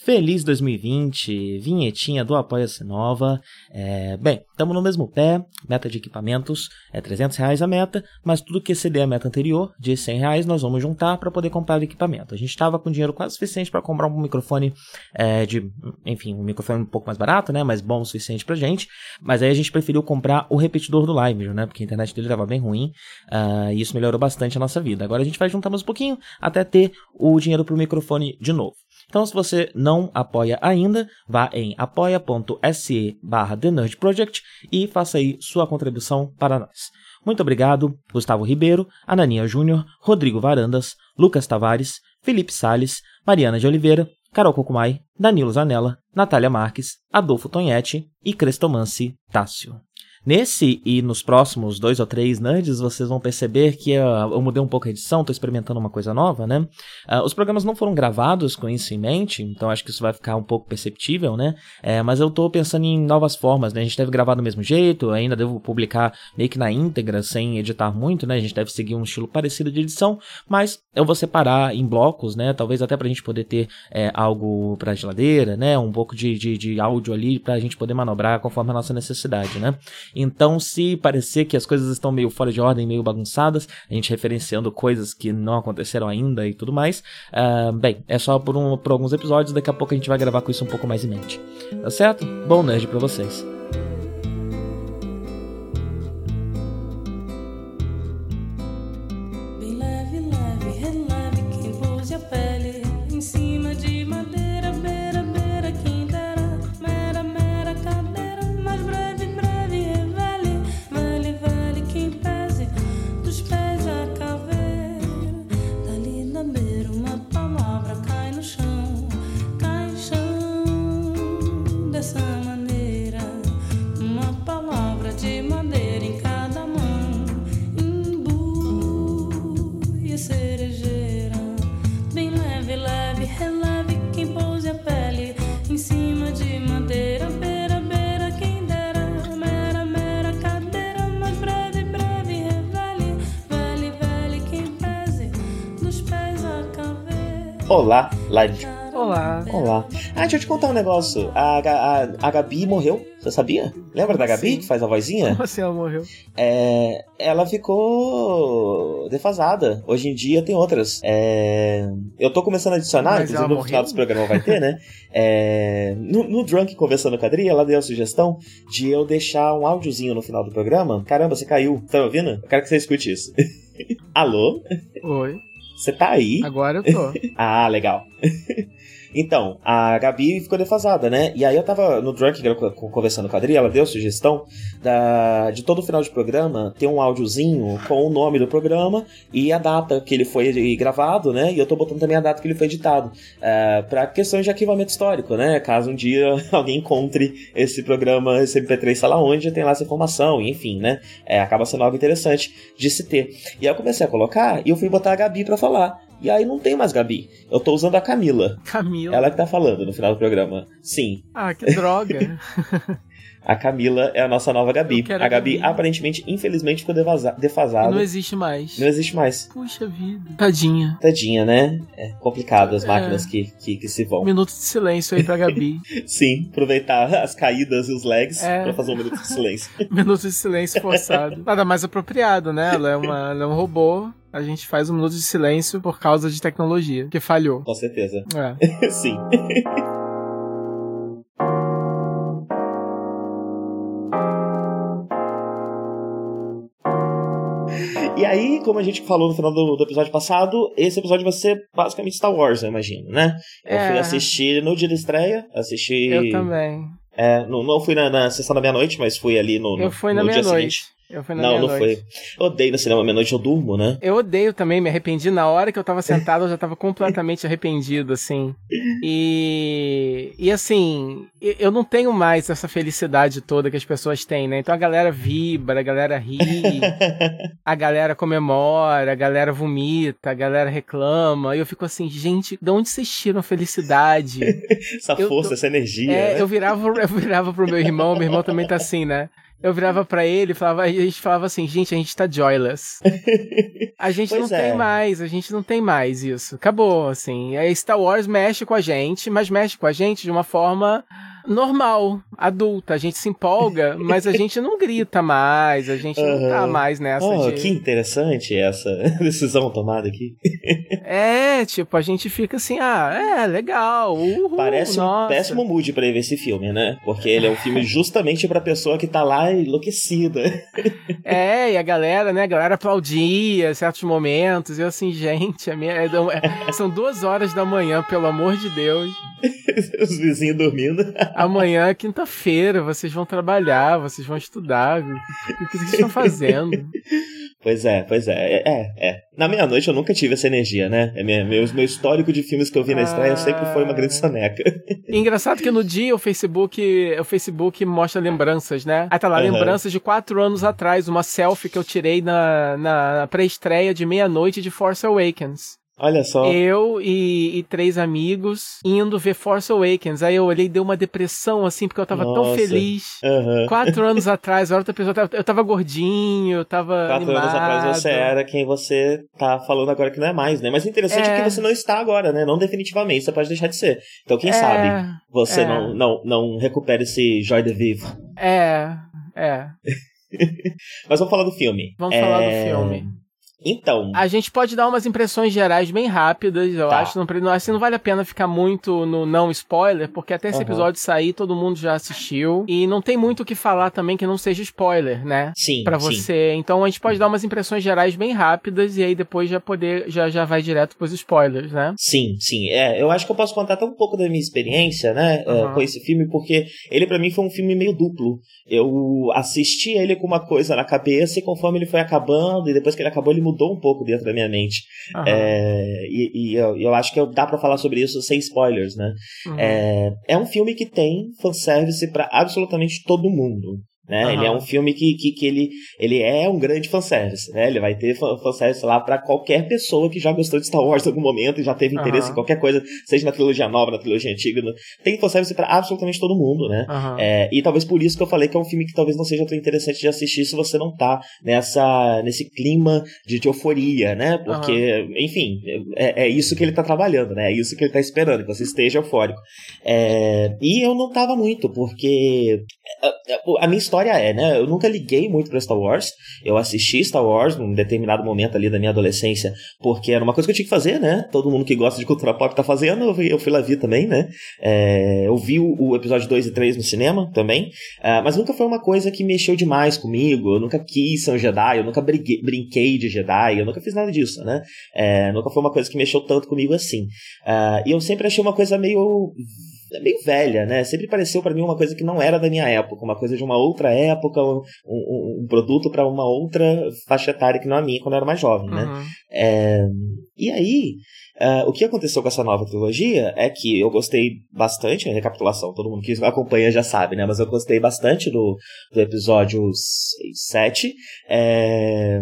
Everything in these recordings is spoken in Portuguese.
Feliz 2020, vinhetinha do Apoia-se Nova. É, bem, estamos no mesmo pé, meta de equipamentos é 300 reais a meta, mas tudo que exceder a meta anterior, de 100 reais, nós vamos juntar para poder comprar o equipamento. A gente estava com dinheiro quase suficiente para comprar um microfone é, de, enfim, um microfone um pouco mais barato, né, mas bom o suficiente pra gente, mas aí a gente preferiu comprar o repetidor do Live, né, porque a internet dele estava bem ruim, uh, e isso melhorou bastante a nossa vida. Agora a gente vai juntar mais um pouquinho até ter o dinheiro pro microfone de novo. Então, se você não apoia ainda, vá em apoia.se barra Project e faça aí sua contribuição para nós. Muito obrigado, Gustavo Ribeiro, Ananinha Júnior, Rodrigo Varandas, Lucas Tavares, Felipe Sales, Mariana de Oliveira, Carol Cocumai, Danilo Zanella, Natália Marques, Adolfo Tonhete e Crestomance Tássio. Nesse e nos próximos dois ou três nerds, vocês vão perceber que uh, eu mudei um pouco a edição, estou experimentando uma coisa nova, né? Uh, os programas não foram gravados com isso em mente, então acho que isso vai ficar um pouco perceptível, né? É, mas eu estou pensando em novas formas, né? A gente deve gravar do mesmo jeito, ainda devo publicar meio que na íntegra, sem editar muito, né? A gente deve seguir um estilo parecido de edição, mas eu vou separar em blocos, né? Talvez até para a gente poder ter é, algo para geladeira, né? Um pouco de, de, de áudio ali para a gente poder manobrar conforme a nossa necessidade, né? Então, se parecer que as coisas estão meio fora de ordem, meio bagunçadas, a gente referenciando coisas que não aconteceram ainda e tudo mais, uh, bem, é só por, um, por alguns episódios, daqui a pouco a gente vai gravar com isso um pouco mais em mente. Tá certo? Bom nerd pra vocês. Olá. Olá. Ah, deixa eu te contar um negócio. A, a, a Gabi morreu, você sabia? Lembra da Gabi Sim. que faz a vozinha? Como assim ela morreu? É, ela ficou defasada. Hoje em dia tem outras. É, eu tô começando a adicionar, Mas inclusive no final desse programa vai ter, né? É, no, no Drunk conversando com a Adri, ela deu a sugestão de eu deixar um áudiozinho no final do programa. Caramba, você caiu. Tá me ouvindo? Eu quero que você escute isso. Alô? Oi. Você tá aí? Agora eu tô. ah, legal. Então, a Gabi ficou defasada, né? E aí eu tava no Drunk conversando com a Adri, ela deu sugestão da, de todo final de programa ter um áudiozinho com o nome do programa e a data que ele foi gravado, né? E eu tô botando também a data que ele foi editado. Uh, pra questões de arquivamento histórico, né? Caso um dia alguém encontre esse programa, esse MP3, sei lá onde, tem lá essa informação, enfim, né? É, acaba sendo algo interessante de se ter. E aí eu comecei a colocar e eu fui botar a Gabi pra falar. E aí não tem mais Gabi. Eu tô usando a Camila. Camila? Ela que tá falando no final do programa. Sim. Ah, que droga. A Camila é a nossa nova Gabi. A Gabi, Gabi, aparentemente, infelizmente, ficou defasada. não existe mais. Não existe mais. Puxa vida. Tadinha. Tadinha, né? É complicado as é. máquinas é. que, que, que, se vão. minuto de silêncio aí pra Gabi. Sim, aproveitar as caídas e os lags é. pra fazer um minuto de silêncio. minuto de silêncio forçado. Nada mais apropriado, né? Ela é, uma, ela é um robô a gente faz um minuto de silêncio por causa de tecnologia, que falhou. Com certeza. É. Sim. E aí, como a gente falou no final do, do, episódio passado, esse episódio vai ser basicamente Star Wars, eu imagino, né? Eu é. fui assistir no dia da estreia, assisti. Eu também. É, não, não fui na, na sessão da meia-noite, mas fui ali no, no, eu fui na no dia seguinte. Eu fui na Não, não foi. Eu odeio no cinema meia-noite, eu durmo, né? Eu odeio também, me arrependi. Na hora que eu tava sentado, eu já tava completamente arrependido, assim. E. E assim, eu não tenho mais essa felicidade toda que as pessoas têm, né? Então a galera vibra, a galera ri, a galera comemora, a galera vomita, a galera reclama. E eu fico assim, gente, de onde vocês tiram a felicidade? essa eu, força, eu, essa energia. É, né? eu, virava, eu virava pro meu irmão, meu irmão também tá assim, né? Eu virava para ele e falava, a gente falava assim, gente, a gente tá joyless. A gente não é. tem mais, a gente não tem mais isso. Acabou, assim. Aí Star Wars mexe com a gente, mas mexe com a gente de uma forma normal, adulta. A gente se empolga, mas a gente não grita mais, a gente uhum. não tá mais nessa oh, de... que interessante essa decisão tomada aqui. é, tipo, a gente fica assim, ah, é, legal, uhul, Parece nossa. um péssimo mood pra ir ver esse filme, né? Porque ele é um filme justamente pra pessoa que tá lá enlouquecida. é, e a galera, né, a galera aplaudia certos momentos, e eu assim, gente, a minha, é, é, são duas horas da manhã, pelo amor de Deus. Os vizinhos dormindo. Amanhã é quinta-feira, vocês vão trabalhar, vocês vão estudar. O que vocês estão fazendo? Pois é, pois é. É, é. Na meia-noite eu nunca tive essa energia, né? É meu, meu, meu histórico de filmes que eu vi na estreia sempre foi uma grande soneca. Engraçado que no dia o Facebook, o Facebook mostra lembranças, né? Aí tá lá, uhum. lembranças de quatro anos atrás, uma selfie que eu tirei na, na pré-estreia de meia-noite de Force Awakens. Olha só. Eu e, e, três amigos indo ver Force Awakens. Aí eu olhei e deu uma depressão, assim, porque eu tava Nossa. tão feliz. Uhum. Quatro anos atrás, a outra pessoa, eu tava gordinho, eu tava. Quatro animado. anos atrás você era quem você tá falando agora que não é mais, né? Mas o interessante é, é que você não está agora, né? Não definitivamente, você pode deixar de ser. Então, quem é, sabe você é. não, não, não recupera esse joy de vivo. É, é. Mas vamos falar do filme. Vamos falar do é, filme. Então. A gente pode dar umas impressões gerais bem rápidas, eu tá. acho. Não, assim, não vale a pena ficar muito no não spoiler, porque até esse uhum. episódio sair, todo mundo já assistiu. E não tem muito o que falar também que não seja spoiler, né? Sim. Pra você. Sim. Então a gente pode dar umas impressões gerais bem rápidas e aí depois já poder. Já, já vai direto pros spoilers, né? Sim, sim. É, eu acho que eu posso contar até um pouco da minha experiência, né? Uhum. com esse filme, porque ele para mim foi um filme meio duplo. Eu assisti ele com uma coisa na cabeça e conforme ele foi acabando, e depois que ele acabou, ele mudou um pouco dentro da minha mente. Uhum. É, e, e eu, eu, acho que dá para falar sobre isso sem spoilers, né? Uhum. É, é um filme que tem fanservice para absolutamente todo mundo. Né? Uhum. Ele é um filme que, que, que, ele, ele é um grande fanservice, né? Ele vai ter fanservice lá para qualquer pessoa que já gostou de Star Wars em algum momento e já teve interesse uhum. em qualquer coisa, seja na trilogia nova, na trilogia antiga. No... Tem fanservice para absolutamente todo mundo, né? Uhum. É, e talvez por isso que eu falei que é um filme que talvez não seja tão interessante de assistir se você não tá nessa, nesse clima de, de euforia, né? Porque, enfim, é, é, isso que ele tá trabalhando, né? É isso que ele tá esperando, que você esteja eufórico. É, e eu não tava muito, porque a, a minha história história é, né? Eu nunca liguei muito pra Star Wars. Eu assisti Star Wars num determinado momento ali da minha adolescência, porque era uma coisa que eu tinha que fazer, né? Todo mundo que gosta de cultura pop tá fazendo, eu fui, eu fui lá ver também, né? É, eu vi o, o, episódio 2 e 3 no cinema também, uh, mas nunca foi uma coisa que mexeu demais comigo. Eu nunca quis ser um Jedi, eu nunca brinquei de Jedi, eu nunca fiz nada disso, né? É, nunca foi uma coisa que mexeu tanto comigo assim. Uh, e eu sempre achei uma coisa meio é meio velha, né? Sempre pareceu para mim uma coisa que não era da minha época, uma coisa de uma outra época, um, um, um produto para uma outra faixa etária que não a minha quando eu era mais jovem, né? Uhum. É, e aí, Uh, o que aconteceu com essa nova trilogia é que eu gostei bastante, a recapitulação, todo mundo que acompanha já sabe, né? Mas eu gostei bastante do, do episódio 7. É,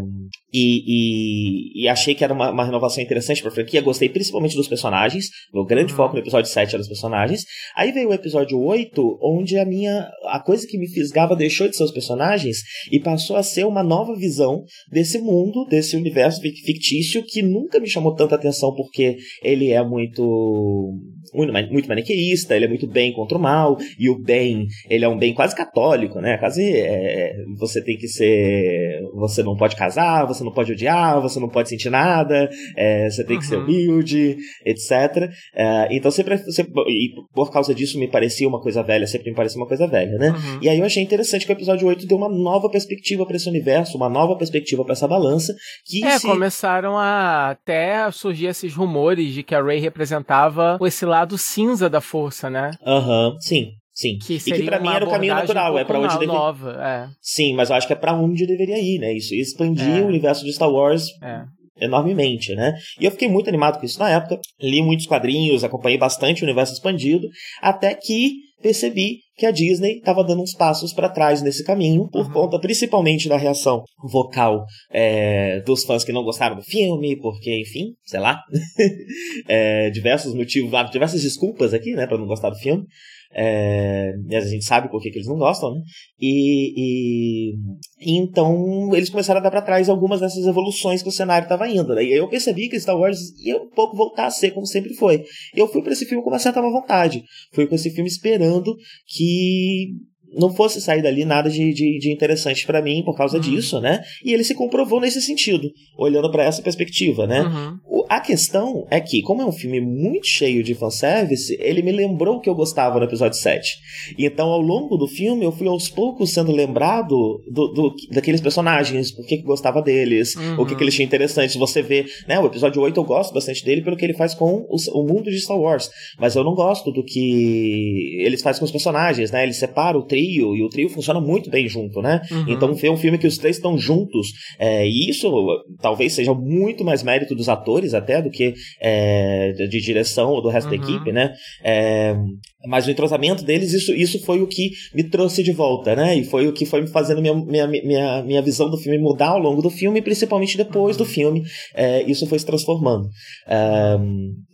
e, e, e, achei que era uma, uma renovação interessante pra franquia. Gostei principalmente dos personagens. Meu grande uhum. foco no episódio 7 era os personagens. Aí veio o episódio 8, onde a minha. A coisa que me fisgava deixou de ser os personagens e passou a ser uma nova visão desse mundo, desse universo fictício que nunca me chamou tanta atenção porque ele é muito muito, maniqueísta, ele é muito bem contra o mal, e o bem, ele é um bem quase católico, né? Quase é, você tem que ser. Você não pode casar, você não pode odiar, você não pode sentir nada, é, você tem uhum. que ser uhum. humilde, etc. É, então sempre, sempre. E por causa disso me parecia uma coisa velha, sempre me parecia uma coisa velha, né? Uhum. E aí eu achei interessante que o episódio 8 deu uma nova perspectiva para esse universo, uma nova perspectiva para essa balança. Que é, se... começaram a até surgir esses rumores de que a Ray representava esse lado cinza da força, né? Aham, uhum, sim. Sim. Que e que pra mim era o caminho natural, é para onde deveria. Nova, é. Sim, mas eu acho que é para onde deveria ir, né? Isso expandir é. o universo de Star Wars é. enormemente, né? E eu fiquei muito animado com isso na época. Li muitos quadrinhos, acompanhei bastante o universo expandido, até que percebi que a Disney estava dando uns passos para trás nesse caminho, por uhum. conta principalmente da reação vocal é, dos fãs que não gostaram do filme, porque, enfim, sei lá, é, diversos motivos, diversas desculpas aqui, né, para não gostar do filme. É, a gente sabe por que, que eles não gostam, né? E, e, e, então eles começaram a dar para trás algumas dessas evoluções que o cenário estava indo. Né? E eu percebi que Star Wars ia um pouco voltar a ser como sempre foi. Eu fui para esse filme com uma certa vontade. Fui com esse filme esperando que não fosse sair dali nada de, de, de interessante para mim por causa uhum. disso, né? E ele se comprovou nesse sentido, olhando para essa perspectiva, né? Uhum. A questão é que, como é um filme muito cheio de fanservice, ele me lembrou o que eu gostava no episódio 7. Então, ao longo do filme, eu fui aos poucos sendo lembrado do, do daqueles personagens, por que, que gostava deles, uhum. o que, que eles tinham interessante. Você vê, né? O episódio 8 eu gosto bastante dele pelo que ele faz com o, o mundo de Star Wars, mas eu não gosto do que eles fazem com os personagens, né? Ele separa o trio e o trio funciona muito bem junto, né? Uhum. Então ver um filme que os três estão juntos, é, e isso talvez seja muito mais mérito dos atores até do que é, de direção ou do resto uhum. da equipe, né? É, mas o entrosamento deles, isso, isso foi o que me trouxe de volta, né? E foi o que foi me fazendo minha, minha, minha, minha visão do filme mudar ao longo do filme, principalmente depois uhum. do filme. É, isso foi se transformando.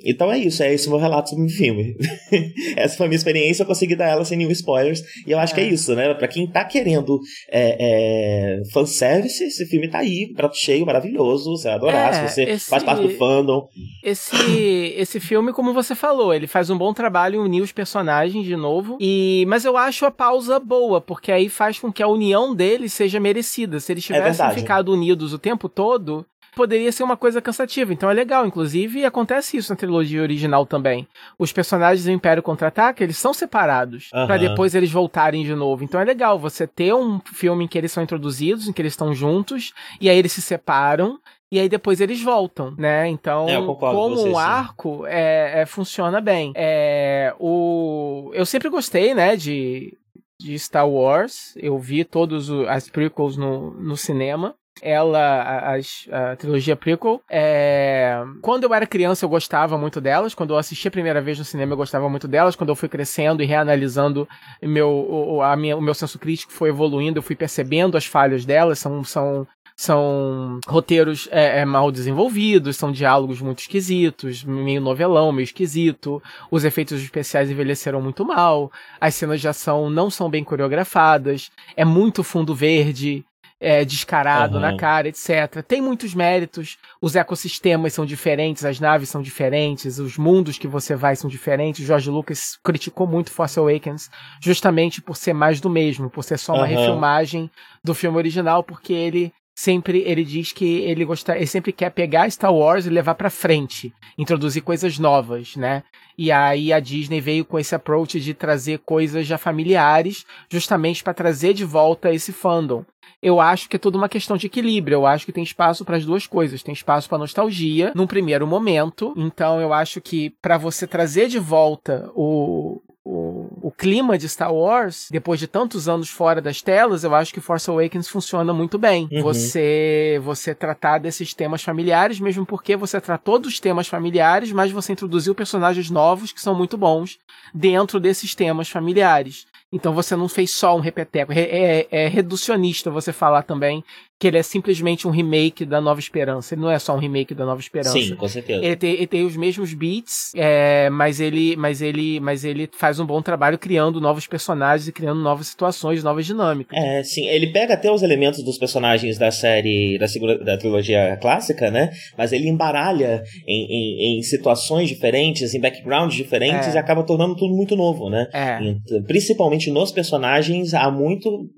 então é isso, é esse o meu relato sobre o filme. Essa foi a minha experiência, eu consegui dar ela sem nenhum spoilers, e eu acho que é, é isso, né? Pra quem tá querendo é, é, fanservice, esse filme tá aí, prato cheio, maravilhoso, você vai adorar, é, se você esse, faz parte do fandom. Esse, esse filme, como você falou, ele faz um bom trabalho em unir os personagens de novo, e mas eu acho a pausa boa, porque aí faz com que a união deles seja merecida. Se eles é tivessem ficado unidos o tempo todo, poderia ser uma coisa cansativa. Então é legal, inclusive acontece isso na trilogia original também. Os personagens do Império Contra-Ataca, eles são separados uhum. para depois eles voltarem de novo. Então é legal você ter um filme em que eles são introduzidos, em que eles estão juntos e aí eles se separam e aí depois eles voltam, né? Então, é, como você, um arco, é, é, funciona bem. É, o... Eu sempre gostei, né, de, de Star Wars. Eu vi todas as prequels no, no cinema ela, a, a, a, trilogia prequel. É... Quando eu era criança, eu gostava muito delas. Quando eu assisti a primeira vez no cinema, eu gostava muito delas. Quando eu fui crescendo e reanalisando, meu, o, a minha, o meu senso crítico foi evoluindo, eu fui percebendo as falhas delas. São, são são roteiros é, é, mal desenvolvidos, são diálogos muito esquisitos, meio novelão, meio esquisito. Os efeitos especiais envelheceram muito mal, as cenas de ação não são bem coreografadas, é muito fundo verde, é, descarado uhum. na cara, etc. Tem muitos méritos, os ecossistemas são diferentes, as naves são diferentes, os mundos que você vai são diferentes. George Lucas criticou muito Force Awakens justamente por ser mais do mesmo, por ser só uma uhum. refilmagem do filme original, porque ele sempre ele diz que ele gosta, ele sempre quer pegar Star Wars e levar para frente, introduzir coisas novas, né? E aí a Disney veio com esse approach de trazer coisas já familiares, justamente para trazer de volta esse fandom. Eu acho que é tudo uma questão de equilíbrio. Eu acho que tem espaço para as duas coisas. Tem espaço para nostalgia num primeiro momento. Então eu acho que para você trazer de volta o, o, o, clima de Star Wars, depois de tantos anos fora das telas, eu acho que Force Awakens funciona muito bem. Uhum. Você você tratar desses temas familiares, mesmo porque você tratou dos temas familiares, mas você introduziu personagens novos que são muito bons dentro desses temas familiares. Então você não fez só um repeteco. É, é, é, reducionista você falar também que ele é simplesmente um remake da Nova Esperança. Ele não é só um remake da Nova Esperança. Sim, com certeza. Ele tem, ele tem os mesmos beats, é, mas ele, mas ele, mas ele faz um bom trabalho criando novos personagens e criando novas situações, novas dinâmicas. É, sim. Ele pega até os elementos dos personagens da série da da trilogia clássica, né? Mas ele embaralha em, em, em situações diferentes, em backgrounds diferentes é. e acaba tornando tudo muito novo, né? É. Principalmente nos personagens há muito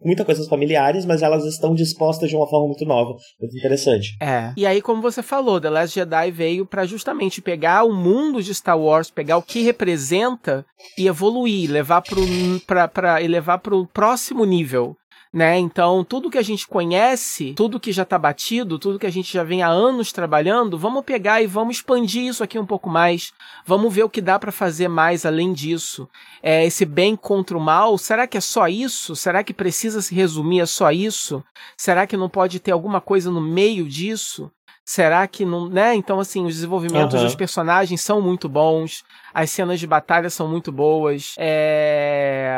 muita coisas familiares, mas elas estão dispostas de uma forma muito nova, muito interessante. É. E aí, como você falou, The Last Jedi veio para justamente pegar o mundo de Star Wars, pegar o que representa e evoluir, levar pro, pra, pra, levar próximo nível né? Então, tudo que a gente conhece, tudo que já está batido, tudo que a gente já vem há anos trabalhando, vamos pegar e vamos expandir isso aqui um pouco mais. Vamos ver o que dá para fazer mais além disso. É, esse bem contra o mal, será que é só isso? Será que precisa se resumir a só isso? Será que não pode ter alguma coisa no meio disso? Será que não, né? Então, assim, os desenvolvimentos uhum. dos personagens são muito bons. As cenas de batalha são muito boas. É...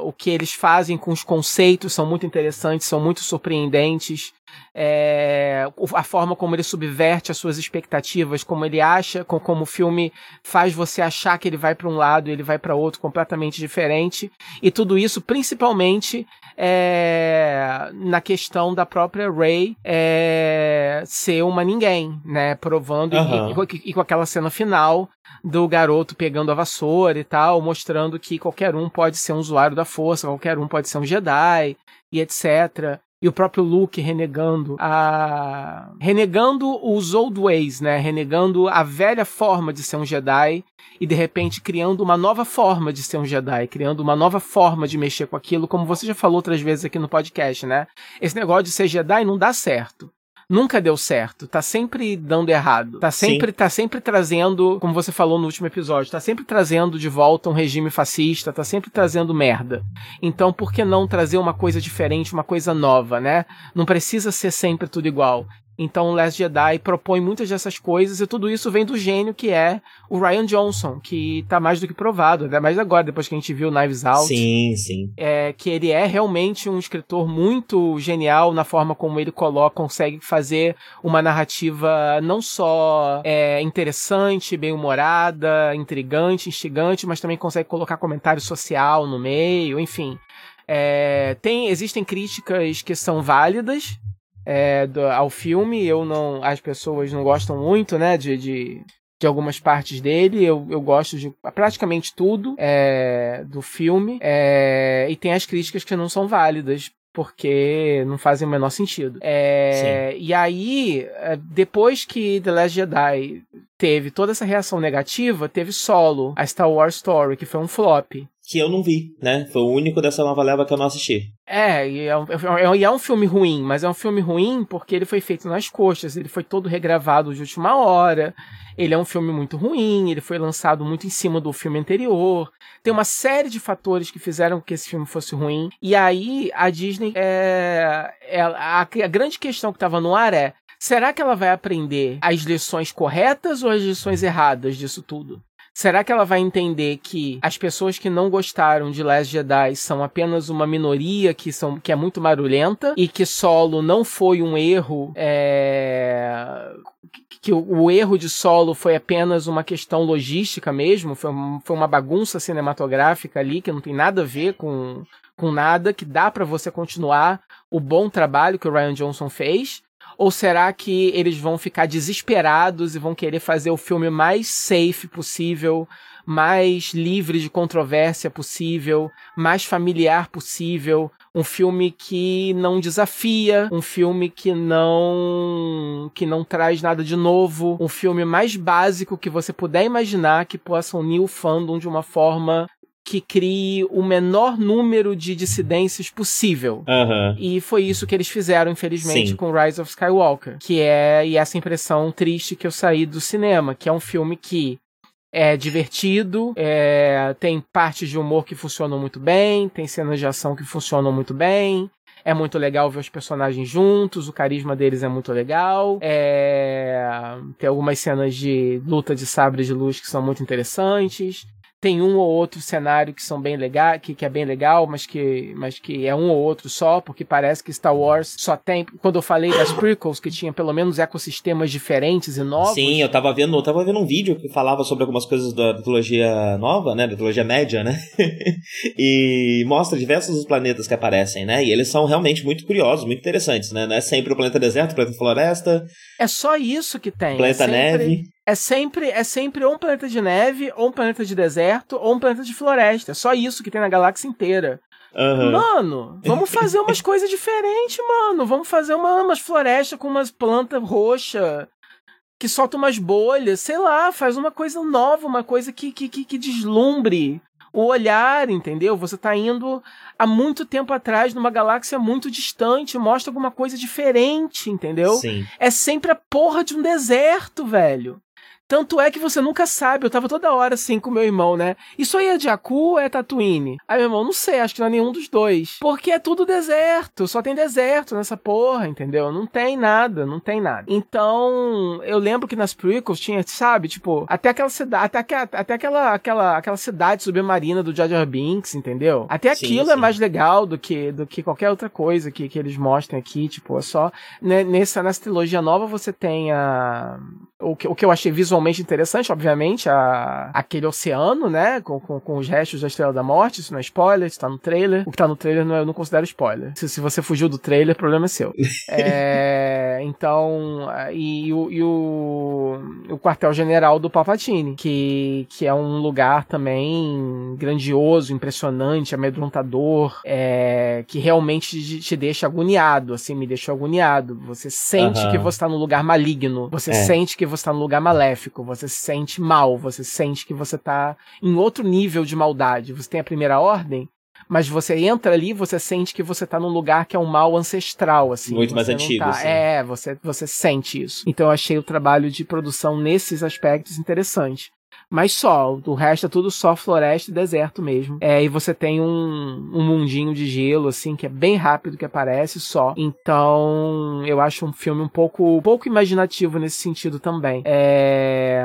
O que eles fazem com os conceitos são muito interessantes, são muito surpreendentes. É... A forma como ele subverte as suas expectativas, como ele acha, como o filme faz você achar que ele vai para um lado e ele vai para outro completamente diferente. E tudo isso, principalmente, é... na questão da própria Ray é... ser uma ninguém, né? Provando uhum. e, e, e com aquela cena final do garoto pegando a vassoura e tal, mostrando que qualquer um pode ser um usuário da força, qualquer um pode ser um Jedi e etc. E o próprio Luke renegando a. renegando os old ways, né? Renegando a velha forma de ser um Jedi e de repente criando uma nova forma de ser um Jedi, criando uma nova forma de mexer com aquilo, como você já falou outras vezes aqui no podcast, né? Esse negócio de ser Jedi não dá certo nunca deu certo, tá sempre dando errado, tá sempre, tá sempre trazendo, como você falou no último episódio, tá sempre trazendo de volta um regime fascista, tá sempre trazendo merda. Então, por que não trazer uma coisa diferente, uma coisa nova, né? Não precisa ser sempre tudo igual. Então, Last Jedi propõe muitas dessas coisas e tudo isso vem do gênio que é o Ryan Johnson, que tá mais do que provado, ainda mais agora, depois que a gente viu Knives Out. Sim, sim. É, que ele é realmente um escritor muito genial na forma como ele coloca, consegue fazer uma narrativa não só é, interessante, bem-humorada, intrigante, instigante, mas também consegue colocar comentário social no meio, enfim. É, tem, existem críticas que são válidas, é, do, ao filme. Eu não, as pessoas não gostam muito, né, de, de, de algumas partes dele. Eu, eu gosto de praticamente tudo é, do filme. É, e tem as críticas que não são válidas. Porque não fazem o menor sentido. É, e aí, é, depois que The Last Jedi teve toda essa reação negativa, teve Solo, a Star Wars Story, que foi um flop que eu não vi, né? Foi o único dessa nova leva que eu não assisti. É, e é, um, é, é um filme ruim, mas é um filme ruim porque ele foi feito nas coxas, ele foi todo regravado de última hora, ele é um filme muito ruim, ele foi lançado muito em cima do filme anterior, tem uma série de fatores que fizeram que esse filme fosse ruim, e aí a Disney, é, é a, a grande questão que estava no ar é, será que ela vai aprender as lições corretas ou as lições erradas disso tudo? Será que ela vai entender que as pessoas que não gostaram de Last Jedi são apenas uma minoria que, são, que é muito marulhenta e que Solo não foi um erro é que o, o, erro de solo foi apenas uma questão logística mesmo, foi, foi uma bagunça cinematográfica ali que não tem nada a ver com, com nada, que dá para você continuar o bom trabalho que o Ryan Johnson fez. Ou será que eles vão ficar desesperados e vão querer fazer o filme mais safe possível, mais livre de controvérsia possível, mais familiar possível, um filme que não desafia, um filme que não que não traz nada de novo, um filme mais básico que você puder imaginar que possa unir o fandom de uma forma que crie o menor número de dissidências possível. Uhum. E foi isso que eles fizeram, infelizmente, Sim. com Rise of Skywalker. Que é e essa impressão triste que eu saí do cinema, que é um filme que é divertido, é, tem partes de humor que funcionam muito bem, tem cenas de ação que funcionam muito bem. É muito legal ver os personagens juntos, o carisma deles é muito legal. É... Tem algumas cenas de luta de sabre de luz que são muito interessantes. Tem um ou outro cenário que são bem legal, que, que é bem legal, mas que, mas que é um ou outro só, porque parece que Star Wars só tem. Quando eu falei das prequels, que tinha pelo menos ecossistemas diferentes e novos. Sim, eu tava vendo, eu tava vendo um vídeo que falava sobre algumas coisas da, trilogia nova, né? Da trilogia média, né? e mostra diversos planetas que aparecem, né? E eles são realmente muito curiosos, muito interessantes, né? Não é sempre o planeta deserto, o planeta floresta. É só isso que tem. Planeta é sempre... neve é sempre é sempre ou um planeta de neve, ou um planeta de deserto, ou um planeta de floresta. É só isso que tem na galáxia inteira. Uhum. Mano, vamos fazer umas coisas diferentes, mano. Vamos fazer uma, umas florestas com umas plantas roxas que soltam umas bolhas. Sei lá, faz uma coisa nova, uma coisa que, que, que, que deslumbre o olhar, entendeu? Você tá indo há muito tempo atrás numa galáxia muito distante, mostra alguma coisa diferente, entendeu? Sim. É sempre a porra de um deserto, velho. Tanto é que você nunca sabe. Eu tava toda hora assim com meu irmão, né? Isso aí é Jakku ou é Tatooine? Aí meu irmão, não sei, acho que não é nenhum dos dois. Porque é tudo deserto, só tem deserto nessa porra, entendeu? Não tem nada, não tem nada. Então, eu lembro que nas prequels tinha, sabe, tipo, até aquela cidade, até, aquela, até aquela, aquela, aquela cidade submarina do Jar Jar Binks, entendeu? Até sim, aquilo é sim. é mais legal do que, do que qualquer outra coisa que, que eles mostram aqui, tipo, é só... Né, nessa, nessa trilogia nova você tem a... O que, o que eu achei visualmente interessante, obviamente, a, aquele oceano, né, com, com, com os restos da Estrela da Morte, isso não é spoiler, isso tá no trailer. O que tá no trailer não, eu não considero spoiler. Se, se você fugiu do trailer, o problema é seu. é, então, e, e, o, e o, o quartel-general do Palpatine, que, que é um lugar também grandioso, impressionante, amedrontador, é, que realmente te, te deixa agoniado, assim, me deixou agoniado. Você sente uhum. que você tá num lugar maligno, você é. sente que você tá num lugar maléfico, você se sente mal, você sente que você tá em outro nível de maldade. Você tem a primeira ordem, mas você entra ali, você sente que você tá num lugar que é um mal ancestral, assim. Muito mais antigo, tá... assim. É, você, você sente isso. Então eu achei o trabalho de produção nesses aspectos interessante mas só. O resto é tudo só floresta e deserto mesmo. É, e você tem um, um mundinho de gelo, assim, que é bem rápido que aparece só. Então, eu acho um filme um pouco, pouco imaginativo nesse sentido também. É,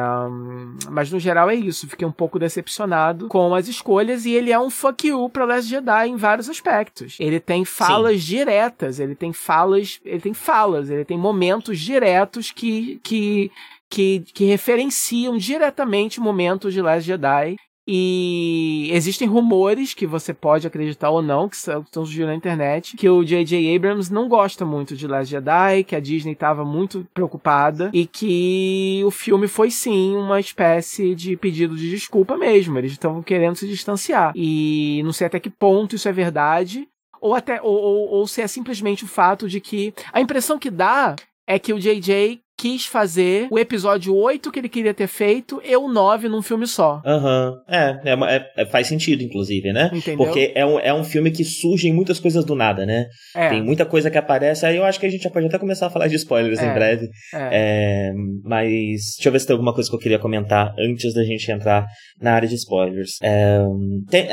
mas no geral é isso. Fiquei um pouco decepcionado com as escolhas e ele é um fuck you pra Last Jedi em vários aspectos. Ele tem falas Sim. diretas, ele tem falas, ele tem falas, ele tem momentos diretos que, que que, que referenciam diretamente momentos de Last Jedi. E existem rumores que você pode acreditar ou não, que estão surgindo na internet, que o J.J. Abrams não gosta muito de Last Jedi, que a Disney estava muito preocupada e que o filme foi sim uma espécie de pedido de desculpa mesmo. Eles estavam querendo se distanciar. E não sei até que ponto isso é verdade, ou até ou, ou, ou se é simplesmente o fato de que a impressão que dá é que o JJ quis fazer o episódio 8 que ele queria ter feito e o 9 num filme só. Aham. Uhum. É, é, é, faz sentido, inclusive, né? Entendeu? Porque é um, é um filme que surgem muitas coisas do nada, né? É. Tem muita coisa que aparece, aí eu acho que a gente já pode até começar a falar de spoilers é. em breve. É. é. mas deixa eu ver se tem alguma coisa que eu queria comentar antes da gente entrar na área de spoilers. É, tem,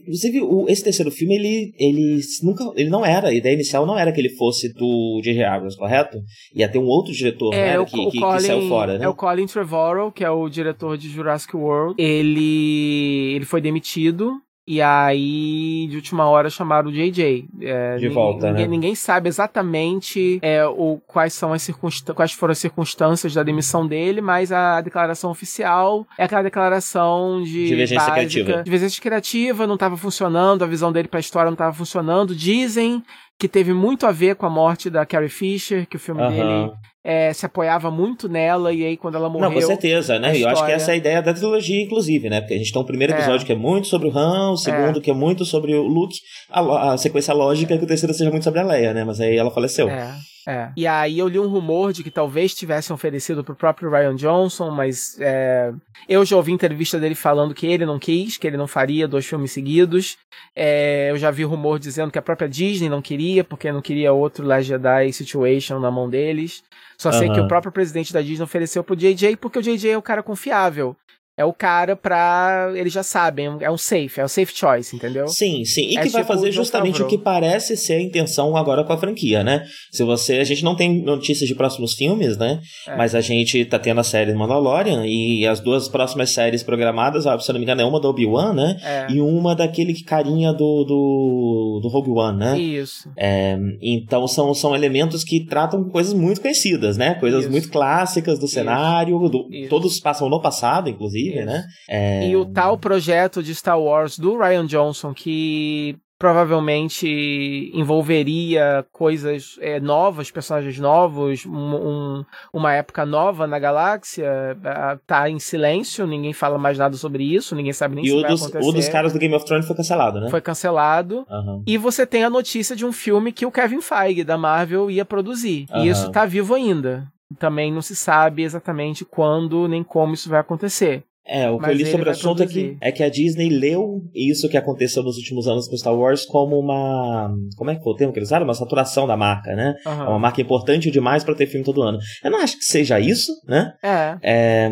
inclusive, o, esse terceiro filme, ele, ele nunca. Ele não era, a ideia inicial não era que ele fosse do J.J. Abrams, correto? Ia ter um outro diretor, é, né? O, que, o que, Colin, que, saiu fora, né? É o Colin Trevorrow, que é o diretor de Jurassic World. Ele, ele foi demitido e aí, de última hora, chamaram o JJ. É, de volta, ninguém, né? Ninguém sabe exatamente é, o, quais, são as quais foram as circunstâncias da demissão dele, mas a declaração oficial é aquela declaração de. Divergência básica, criativa. Divergência criativa, não estava funcionando, a visão dele pra história não estava funcionando. Dizem que teve muito a ver com a morte da Carrie Fisher, que o filme dele é, se apoiava muito nela, e aí quando ela morreu. Não, com certeza, né? História... Eu acho que essa é a ideia da trilogia, inclusive, né? Porque a gente tem um primeiro é. episódio é. que é muito sobre o Han, o segundo é. que é muito sobre o Luke, a, a sequência lógica é que o terceiro seja muito sobre a Leia, né? Mas aí ela faleceu. É. É. E aí eu li um rumor de que talvez tivessem oferecido pro próprio Ryan Johnson, mas é, eu já ouvi entrevista dele falando que ele não quis, que ele não faria dois filmes seguidos. É, eu já vi rumor dizendo que a própria Disney não queria, porque não queria outro Last Jedi Situation na mão deles. Só sei que o próprio presidente da Disney ofereceu pro JJ porque o JJ é o cara confiável é o cara pra. Eles já sabem, é um safe, é um safe choice, entendeu? Sim, sim. E é que tipo vai fazer justamente o que parece ser a intenção agora com a franquia, né? Se você. A gente não tem notícias de próximos filmes, né? É. Mas a gente tá tendo a série Mandalorian e as duas próximas séries programadas, se eu não me engano, é uma do Obi-Wan, né? É. E uma daquele carinha do, do, do Rogue One, né? Isso. É, então são, são elementos que tratam coisas muito conhecidas, né? Coisas Isso. muito clássicas do cenário, do, todos passam no passado, inclusive inclusive, né? É... E o tal projeto de Star Wars do Ryan Johnson, que provavelmente envolveria coisas é, novas, personagens novos, um, um, uma época nova na galáxia, tá em silêncio, ninguém fala mais nada sobre isso, ninguém sabe nem e se o vai dos, acontecer. o dos caras do Game of Thrones foi cancelado, né? Foi cancelado. Uhum. E você tem a notícia de um filme que o Kevin Feige, da Marvel, ia produzir. Uhum. E isso tá vivo ainda. Também não se sabe exatamente quando nem como isso vai acontecer. É, o que eu li sobre o assunto é que, é que a Disney leu isso que aconteceu nos últimos anos com Star Wars como uma. Como é que foi o termo que eles usaram? Uma saturação da marca, né? Uhum. É uma marca importante demais para ter filme todo ano. Eu não acho que seja isso, né? É. é...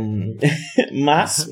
Mas.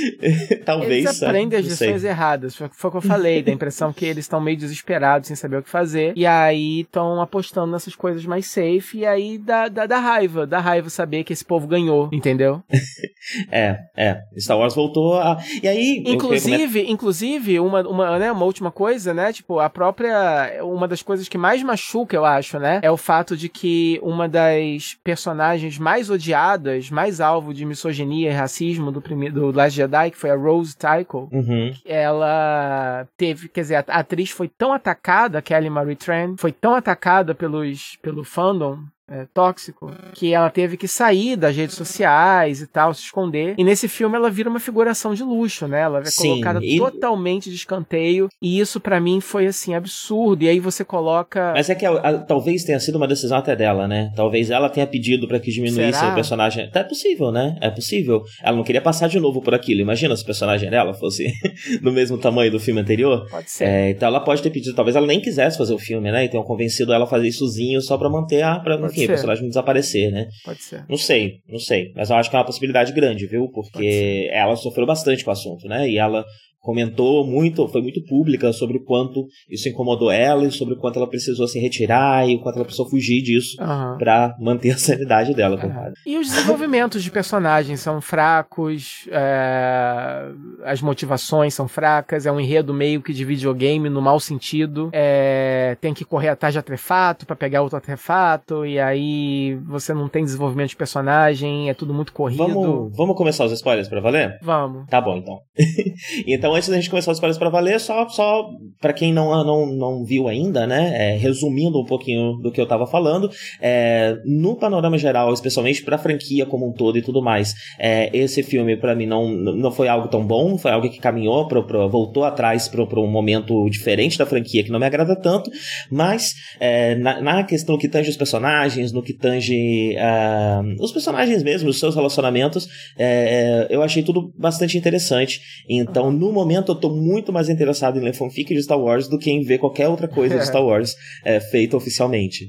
Talvez. Eles aprendem as lições erradas. Foi, foi o que eu falei, da impressão que eles estão meio desesperados sem saber o que fazer. E aí estão apostando nessas coisas mais safe. E aí dá, dá, dá raiva. Dá raiva saber que esse povo ganhou, entendeu? é, é. Star Wars voltou a. E aí. Inclusive, inclusive uma, uma, né, uma última coisa, né? Tipo, a própria. Uma das coisas que mais machuca, eu acho, né? É o fato de que uma das personagens mais odiadas, mais alvo de misoginia e racismo do, primeiro, do Last Jedi, que foi a Rose Tycho, uhum. ela teve, quer dizer, a atriz foi tão atacada, a Kelly Marie Tran, foi tão atacada pelos, pelo fandom é, tóxico, que ela teve que sair das redes sociais e tal, se esconder. E nesse filme ela vira uma figuração de luxo, né? Ela é Sim, colocada e... totalmente de escanteio. E isso para mim foi assim absurdo. E aí você coloca. Mas é que a, a, talvez tenha sido uma decisão até dela, né? Talvez ela tenha pedido para que diminuísse Será? o personagem. É possível, né? É possível. Ela não queria passar de novo por aquilo. Imagina se o personagem dela fosse do mesmo tamanho do filme anterior. Pode ser. É, então ela pode ter pedido. Talvez ela nem quisesse fazer o filme, né? E tenham convencido ela a fazer issozinho só pra manter a. Pra, enfim, o personagem desaparecer, né? Pode ser. Não sei, não sei. Mas eu acho que é uma possibilidade grande, viu? Porque ela sofreu bastante com o assunto, né? E ela comentou muito, foi muito pública sobre o quanto isso incomodou ela e sobre o quanto ela precisou se retirar e o quanto ela precisou fugir disso uhum. para manter a sanidade dela. Uhum. E os desenvolvimentos de personagens são fracos, é... as motivações são fracas, é um enredo meio que de videogame no mau sentido, é... tem que correr atrás de artefato para pegar outro artefato e aí você não tem desenvolvimento de personagem, é tudo muito corrido. Vamos, vamos começar os spoilers para valer? Vamos. Tá bom então. então então, antes da gente começar os spoilers para valer, só, só para quem não, não, não viu ainda, né, é, resumindo um pouquinho do que eu tava falando, é, no panorama geral, especialmente pra franquia como um todo e tudo mais, é, esse filme para mim não, não foi algo tão bom, foi algo que caminhou, pro, pro, voltou atrás para um momento diferente da franquia que não me agrada tanto, mas é, na, na, questão que tange os personagens, no que tange uh, os personagens mesmo, os seus relacionamentos, é, é, eu achei tudo bastante interessante. Então, no momento eu tô muito mais interessado em ler fanfic de Star Wars do que em ver qualquer outra coisa de Star Wars é, feita oficialmente.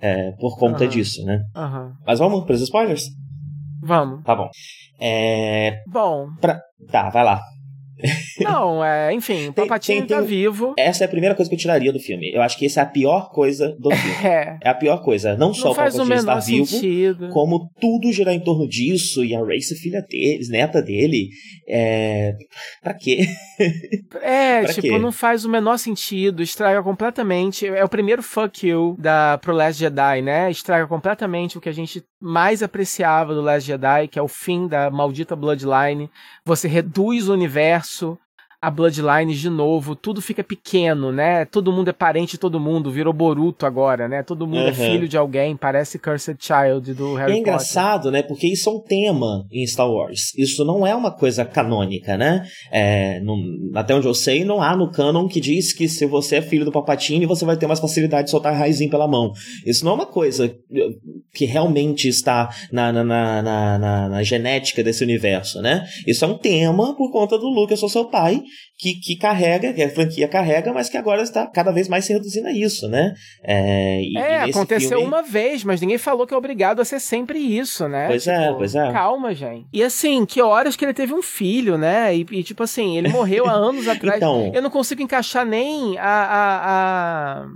É, por conta disso, né? Mas vamos para os spoilers? Vamos. Tá bom. É... Bom. Pra... Tá, vai lá. Não, é, enfim, o Palpatine tem, tem, tá vivo. Essa é a primeira coisa que eu tiraria do filme. Eu acho que essa é a pior coisa do filme. É, é a pior coisa. Não, não só o Palpatine estar vivo, sentido. como tudo girar em torno disso. E a Race, filha deles, neta dele. É... Pra quê? É, pra tipo, quê? não faz o menor sentido. Estraga completamente. É o primeiro fuck you da, pro Last Jedi, né? Estraga completamente o que a gente mais apreciava do Last Jedi, que é o fim da maldita Bloodline. Você reduz o universo a Bloodline de novo, tudo fica pequeno, né? Todo mundo é parente de todo mundo, virou Boruto agora, né? Todo mundo uhum. é filho de alguém, parece Cursed Child do Harry Potter. É engraçado, Potter. né? Porque isso é um tema em Star Wars. Isso não é uma coisa canônica, né? É, não, até onde eu sei, não há no canon que diz que se você é filho do Papatini, você vai ter mais facilidade de soltar raizinho pela mão. Isso não é uma coisa que realmente está na, na, na, na, na genética desse universo, né? Isso é um tema por conta do Luke, eu sou seu pai, que, que carrega, que a franquia carrega, mas que agora está cada vez mais se reduzindo a isso, né? É, e, é e aconteceu filme... uma vez, mas ninguém falou que é obrigado a ser sempre isso, né? Pois é, tipo, é, pois é. Calma, gente. E assim, que horas que ele teve um filho, né? E, e tipo assim, ele morreu há anos atrás. Então... Eu não consigo encaixar nem a, a, a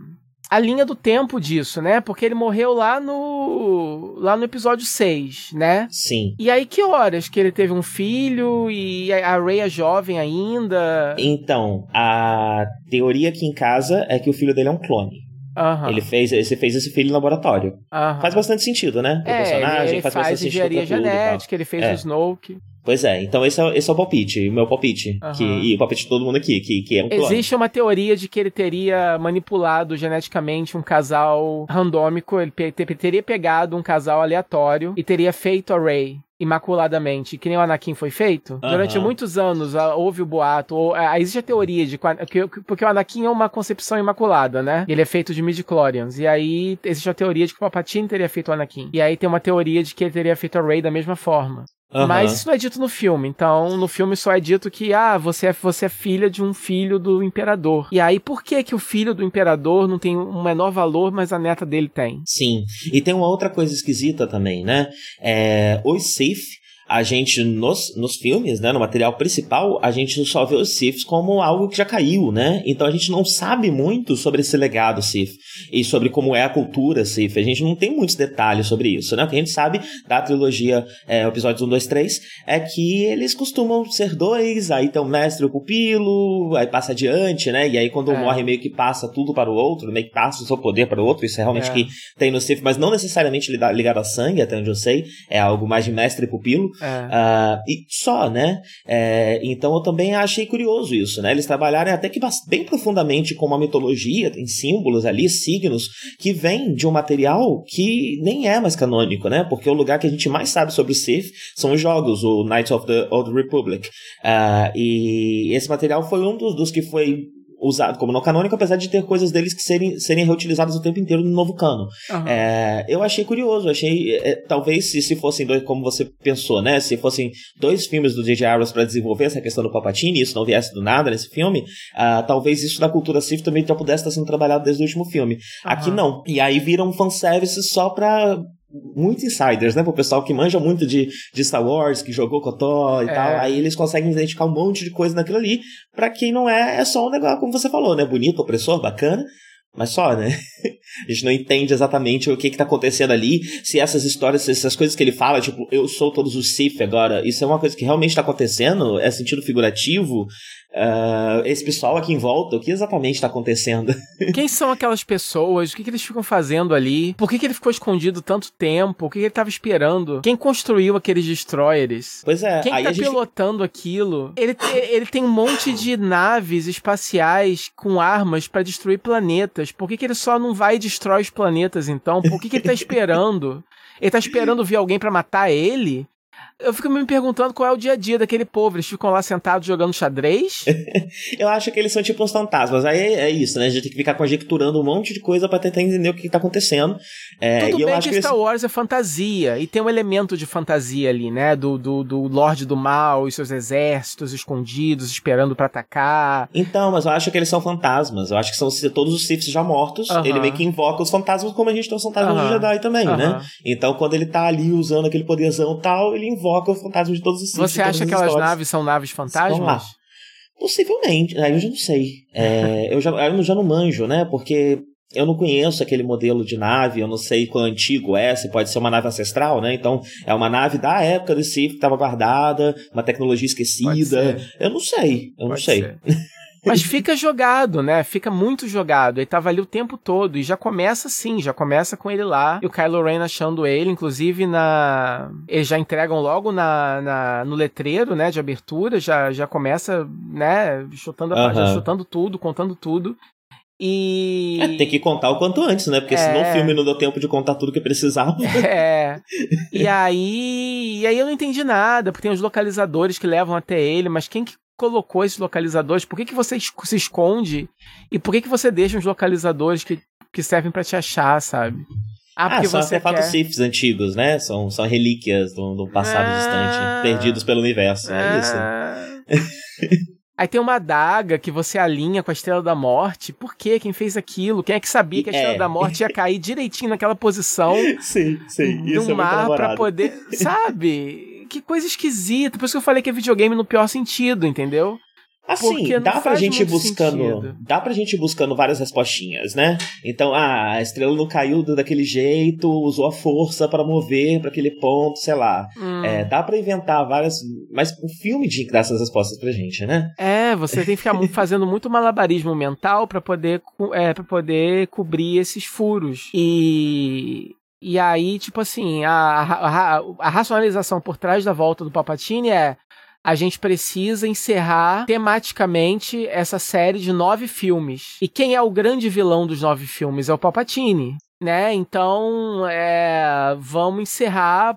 a linha do tempo disso, né? Porque ele morreu lá no lá no episódio 6, né? Sim. E aí que horas que ele teve um filho e a Rey é jovem ainda? Então, a teoria aqui em casa é que o filho dele é um clone. Uhum. Ele fez, ele fez esse filho em laboratório. Uhum. Faz bastante sentido, né? O é, personagem ele, ele faz, faz engenharia genética, ele fez é. o Snoke. Pois é, então esse é, esse é o palpite, o meu palpite. Uhum. Que, e o palpite de todo mundo aqui, que, que é um clone. Existe uma teoria de que ele teria manipulado geneticamente um casal randômico, ele teria pegado um casal aleatório e teria feito a Rey imaculadamente, que nem o Anakin foi feito. Uhum. Durante muitos anos houve o boato, ou, existe a teoria de que, porque o Anakin é uma concepção imaculada, né? Ele é feito de midi-chlorians. E aí existe a teoria de que o Palpatine teria feito o Anakin. E aí tem uma teoria de que ele teria feito a Rey da mesma forma. Uhum. Mas isso não é dito no filme. Então, no filme só é dito que, ah, você é, você é filha de um filho do imperador. E aí, por que que o filho do imperador não tem um menor valor, mas a neta dele tem? Sim. E tem uma outra coisa esquisita também, né? É, os Sith a gente, nos, nos filmes, né, no material principal, a gente só vê os Siths como algo que já caiu, né? Então a gente não sabe muito sobre esse legado Sith e sobre como é a cultura Sith. A gente não tem muitos detalhes sobre isso, né? O que a gente sabe da trilogia é, episódios 1, 2, 3 é que eles costumam ser dois, aí tem o mestre e o pupilo, aí passa adiante, né? E aí quando é. morre meio que passa tudo para o outro, meio que passa o seu poder para o outro. Isso é realmente é. que tem no Sith, mas não necessariamente ligado a sangue, até onde eu sei. É algo mais de mestre e pupilo. É. Uh, e só, né? É, então eu também achei curioso isso, né? Eles trabalharem até que bem profundamente com uma mitologia, tem símbolos ali, signos, que vêm de um material que nem é mais canônico, né? Porque o lugar que a gente mais sabe sobre Sith são os jogos, o Knights of the Old Republic. Uh, e esse material foi um dos, dos que foi usado como não canônico, apesar de ter coisas deles que serem, serem reutilizadas o tempo inteiro no novo cano. Uhum. É, eu achei curioso, achei. É, talvez se, se fossem dois, como você pensou, né? Se fossem dois filmes do J.J. Abrams para desenvolver essa questão do Palpatine, isso não viesse do nada nesse filme, uh, talvez isso da cultura Sith também já pudesse estar sendo trabalhado desde o último filme. Uhum. Aqui não. E aí vira um fanservice só pra muitos insiders, né? Pro pessoal que manja muito de, de Star Wars, que jogou Cotó e é. tal. Aí eles conseguem identificar um monte de coisa naquilo ali. Pra quem não é, é só um negócio, como você falou, né? Bonito, opressor, bacana. Mas só, né? A gente não entende exatamente o que, que tá acontecendo ali. Se essas histórias, se essas coisas que ele fala, tipo, eu sou todos os Sith agora, isso é uma coisa que realmente tá acontecendo? É sentido figurativo? Uh, esse pessoal aqui em volta, o que exatamente está acontecendo? Quem são aquelas pessoas? O que, que eles ficam fazendo ali? Por que, que ele ficou escondido tanto tempo? O que, que ele estava esperando? Quem construiu aqueles destroyers? Pois é. Quem está gente... pilotando aquilo? Ele, ele tem um monte de naves espaciais com armas para destruir planetas. Por que, que ele só não vai e destrói os planetas então? Por que, que ele está esperando? Ele tá esperando vir alguém para matar ele? Eu fico me perguntando qual é o dia a dia daquele povo. Eles ficam lá sentados jogando xadrez? eu acho que eles são tipo uns fantasmas. Aí é, é, isso, né? A gente tem que ficar conjecturando um monte de coisa para tentar entender o que, que tá acontecendo. É, Tudo bem que, que Star. Wars é fantasia. E tem um elemento de fantasia ali, né? Do, do, do Lorde do Mal e seus exércitos escondidos, esperando para atacar. Então, mas eu acho que eles são fantasmas. Eu acho que são todos os Siths já mortos. Uh -huh. Ele meio que invoca os fantasmas como a gente tem os fantasmas uh -huh. do Jedi também, uh -huh. né? Então, quando ele tá ali usando aquele poderzão e tal, ele invoca invoca o fantasma de todos os sítios. Você acha que aquelas naves são naves fantasmas? Possivelmente, aí eu já não sei. É, eu, já, eu já não manjo, né? Porque eu não conheço aquele modelo de nave, eu não sei quão antigo é, se pode ser uma nave ancestral, né? Então, é uma nave da época do Sith que estava guardada, uma tecnologia esquecida. Eu não sei, eu pode não sei. Mas fica jogado, né? Fica muito jogado. Ele tava ali o tempo todo. E já começa assim, já começa com ele lá. E o Kylo Ren achando ele, inclusive na. Eles já entregam logo na, na no letreiro, né? De abertura. Já, já começa, né? Chutando, a, já chutando tudo, contando tudo. E. É, tem que contar o quanto antes, né? Porque é... senão o filme não deu tempo de contar tudo que precisava. É. E aí. E aí eu não entendi nada, porque tem os localizadores que levam até ele, mas quem que colocou esses localizadores? Por que, que você se esconde? E por que, que você deixa os localizadores que, que servem para te achar, sabe? Ah, ah porque ah, são artefatos quer... Siths antigos, né? São, são relíquias do, do passado ah, distante, perdidos pelo universo. É ah, isso. Aí tem uma adaga que você alinha com a Estrela da Morte. Por quê? Quem fez aquilo? Quem é que sabia que a Estrela é. da Morte ia cair direitinho naquela posição? Sim, sim. No Isso é mar é para poder. Sabe? que coisa esquisita. Por isso que eu falei que é videogame no pior sentido, entendeu? Assim, dá pra gente buscando. Sentido. Dá pra gente buscando várias respostinhas, né? Então, ah, a estrela não caiu daquele jeito, usou a força para mover para aquele ponto, sei lá. Hum. É, dá para inventar várias. Mas o filme tinha que dar essas respostas pra gente, né? É, você tem que ficar fazendo muito malabarismo mental para poder, é, pra poder cobrir esses furos. E e aí, tipo assim, a, a, a, racionalização por trás da volta do Palpatine é a gente precisa encerrar tematicamente essa série de nove filmes. E quem é o grande vilão dos nove filmes? É o Palpatine. Né? Então, é, vamos encerrar.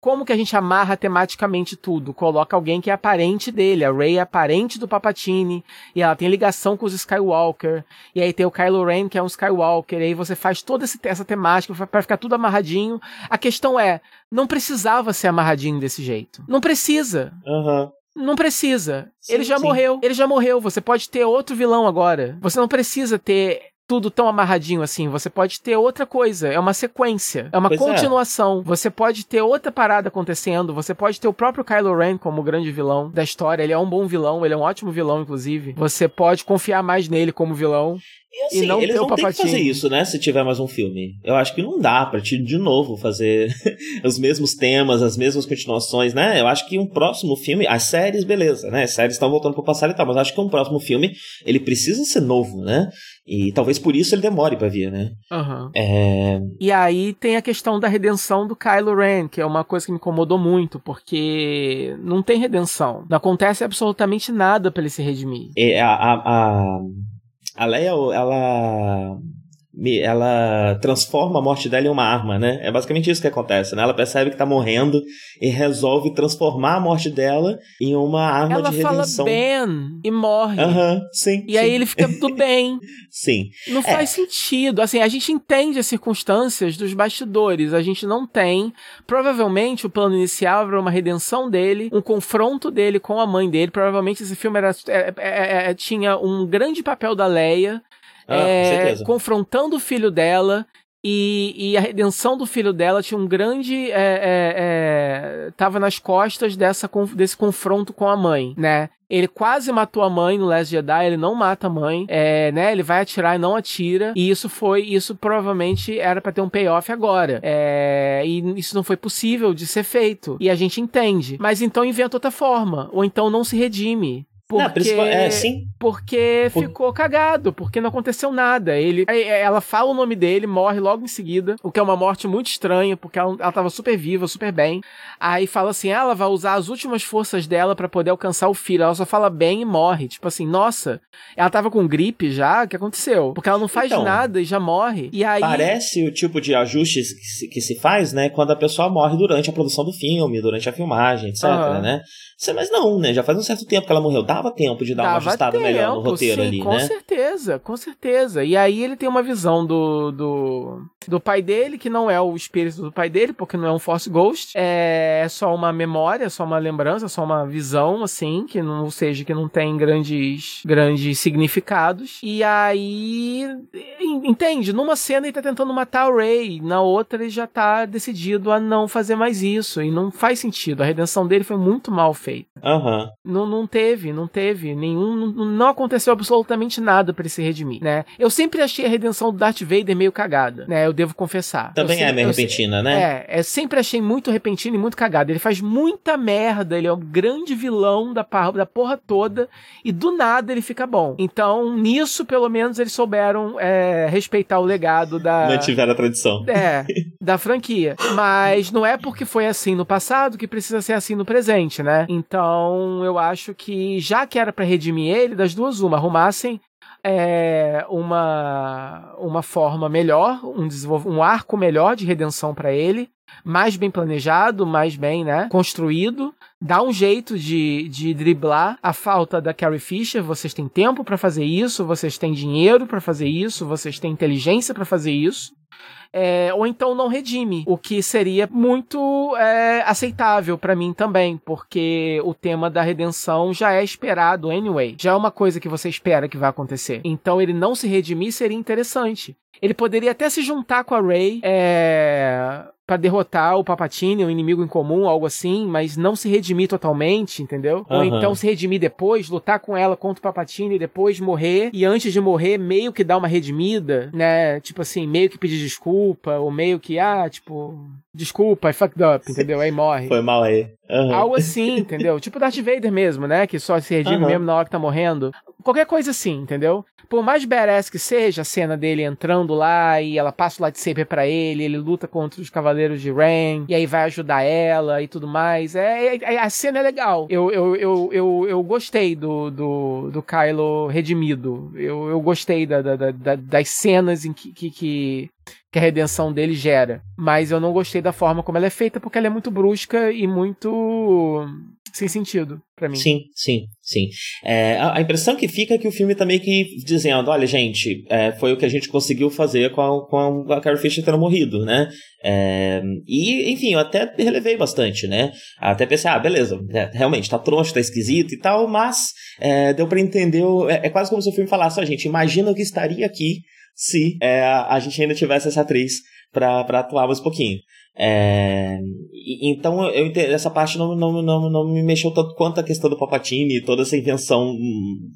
Como que a gente amarra tematicamente tudo? Coloca alguém que é aparente dele. A Rey é aparente do Papatini e ela tem ligação com os Skywalker. E aí tem o Kylo Ren que é um Skywalker. E aí você faz toda essa temática para ficar tudo amarradinho. A questão é, não precisava ser amarradinho desse jeito. Não precisa. Uhum. Não precisa. Sim, ele já sim. morreu. Ele já morreu. Você pode ter outro vilão agora. Você não precisa ter tudo tão amarradinho assim. Você pode ter outra coisa, é uma sequência, é uma pois é. continuação. É. Você pode ter outra parada acontecendo, você pode ter o próprio Kylo Ren como grande vilão da história. Ele é um bom vilão, ele é um ótimo vilão, inclusive. Você pode confiar mais nele como vilão. E assim, e não eles não têm que fazer isso, né? Se tiver mais um filme. Eu acho que não dá pra te, de novo, fazer os mesmos temas, as mesmas continuações, né? Eu acho que um próximo filme, as séries, beleza, né? As séries estão voltando pro passado e tal, mas acho que um próximo filme, ele precisa ser novo, né? E talvez por isso ele demore para vir, né? Uhum. É... E aí tem a questão da redenção do Kylo Ren, que é uma coisa que me incomodou muito, porque não tem redenção. Não acontece absolutamente nada para ele se redimir. É, a, a, a a Leia, ela ela transforma a morte dela em uma arma, né? É basicamente isso que acontece, né? Ela percebe que tá morrendo e resolve transformar a morte dela em uma arma ela de redenção. Ela fala Ben e morre. Aham, uhum, sim. E sim. aí ele fica tudo bem. sim. Não é. faz sentido. Assim, a gente entende as circunstâncias dos bastidores, a gente não tem. Provavelmente o plano inicial era uma redenção dele, um confronto dele com a mãe dele. Provavelmente esse filme era, é, é, é, tinha um grande papel da Leia ah, é, confrontando o filho dela. E, e, a redenção do filho dela tinha um grande. É, é, é, tava nas costas dessa, desse confronto com a mãe, né? Ele quase matou a mãe no Last Jedi, ele não mata a mãe, é, né? Ele vai atirar e não atira. E isso foi, isso provavelmente era para ter um payoff agora. É, e isso não foi possível de ser feito. E a gente entende. Mas então inventa outra forma. Ou então não se redime. Porque, não, é, sim. porque Por... ficou cagado, porque não aconteceu nada. Ele, ela fala o nome dele, morre logo em seguida, o que é uma morte muito estranha, porque ela, ela tava super viva, super bem. Aí fala assim: ela vai usar as últimas forças dela para poder alcançar o filho. Ela só fala bem e morre. Tipo assim, nossa, ela tava com gripe já? O que aconteceu? Porque ela não faz então, nada e já morre. E aí. Parece o tipo de ajustes que se, que se faz, né? Quando a pessoa morre durante a produção do filme, durante a filmagem, etc, uhum. né? Mas não, né? Já faz um certo tempo que ela morreu. Dava tempo de dar Dava uma ajustada tempo, melhor no roteiro sim, ali, com né? Com certeza, com certeza. E aí ele tem uma visão do, do, do pai dele, que não é o espírito do pai dele, porque não é um Force Ghost. É só uma memória, só uma lembrança, só uma visão, assim, que não, ou seja, que não tem grandes, grandes significados. E aí, entende? Numa cena ele tá tentando matar o Ray, na outra ele já tá decidido a não fazer mais isso. E não faz sentido. A redenção dele foi muito mal feita. Uhum. Não, não teve, não teve nenhum. Não, não aconteceu absolutamente nada para ele se redimir, né? Eu sempre achei a redenção do Darth Vader meio cagada, né? Eu devo confessar. Também sempre, é meio repentina, né? É, eu sempre achei muito repentina e muito cagada. Ele faz muita merda, ele é um grande vilão da, da porra toda e do nada ele fica bom. Então, nisso, pelo menos, eles souberam é, respeitar o legado da. Mantiveram a tradição. É, da franquia. Mas não é porque foi assim no passado que precisa ser assim no presente, né? Então, eu acho que já que era para redimir ele, das duas uma, arrumassem é, uma uma forma melhor, um um arco melhor de redenção para ele, mais bem planejado, mais bem, né, construído, dá um jeito de, de driblar a falta da Carrie Fisher. Vocês têm tempo para fazer isso, vocês têm dinheiro para fazer isso, vocês têm inteligência para fazer isso é, ou então não redime, o que seria muito é, aceitável para mim também, porque o tema da redenção já é esperado anyway, já é uma coisa que você espera que vai acontecer. Então ele não se redimir seria interessante. Ele poderia até se juntar com a Rey é, para derrotar o Papatini, um inimigo em comum, algo assim, mas não se redimir totalmente, entendeu? Uhum. Ou então se redimir depois, lutar com ela contra o Papatini, depois morrer, e antes de morrer, meio que dar uma redimida, né? Tipo assim, meio que pedir desculpa, ou meio que, ah, tipo, desculpa, I fucked up, entendeu? Aí morre. Foi mal aí. Uhum. Algo assim, entendeu? Tipo Darth Vader mesmo, né? Que só se redime uhum. mesmo na hora que tá morrendo. Qualquer coisa assim, entendeu? Por mais badass que seja a cena dele entrando lá e ela passa o lightsaber para ele, ele luta contra os cavaleiros de Ren, e aí vai ajudar ela e tudo mais. É, é, é a cena é legal. Eu, eu, eu, eu, eu gostei do, do, do Kylo redimido. Eu, eu gostei da, da, da, das cenas em que, que, que que a redenção dele gera. Mas eu não gostei da forma como ela é feita, porque ela é muito brusca e muito sem sentido para mim. Sim, sim, sim. É, a, impressão que fica é que o filme tá meio que dizendo, olha, gente, é, foi o que a gente conseguiu fazer com a, com a Carrie Fisher tendo morrido, né? É, e, enfim, eu até relevei bastante, né? Até pensei, ah, beleza, é, realmente, tá troncho, tá esquisito e tal, mas é, deu para entender, é, é, quase como se o filme falasse, a gente, imagina o que estaria aqui se é, a gente ainda tivesse essa atriz para atuar mais um pouquinho. É, então eu essa parte não, não, não, não me mexeu tanto quanto a questão do Papatini e toda essa invenção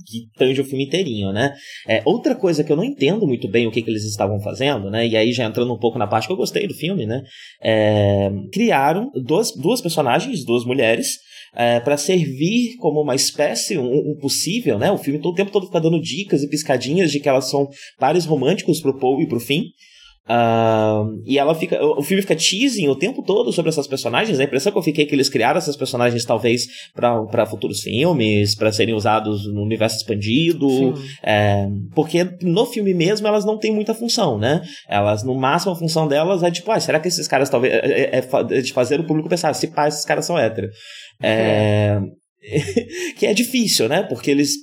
que tange o filme inteirinho, né? É, outra coisa que eu não entendo muito bem o que, que eles estavam fazendo, né? E aí já entrando um pouco na parte que eu gostei do filme, né? É, criaram duas, duas personagens, duas mulheres, é, para servir como uma espécie, um, um, possível, né? O filme todo o tempo todo fica dando dicas e piscadinhas de que elas são pares românticos pro Paul e pro Finn. Uh, e ela fica. O filme fica teasing o tempo todo sobre essas personagens. A impressão que eu fiquei é que eles criaram essas personagens, talvez, para futuros filmes, para serem usados no universo expandido. É, porque no filme mesmo elas não têm muita função, né? Elas, no máximo, a função delas é tipo, ah, será que esses caras talvez. É, é, é, é de fazer o público pensar, se pá, esses caras são héteros. É. que é difícil, né? Porque eles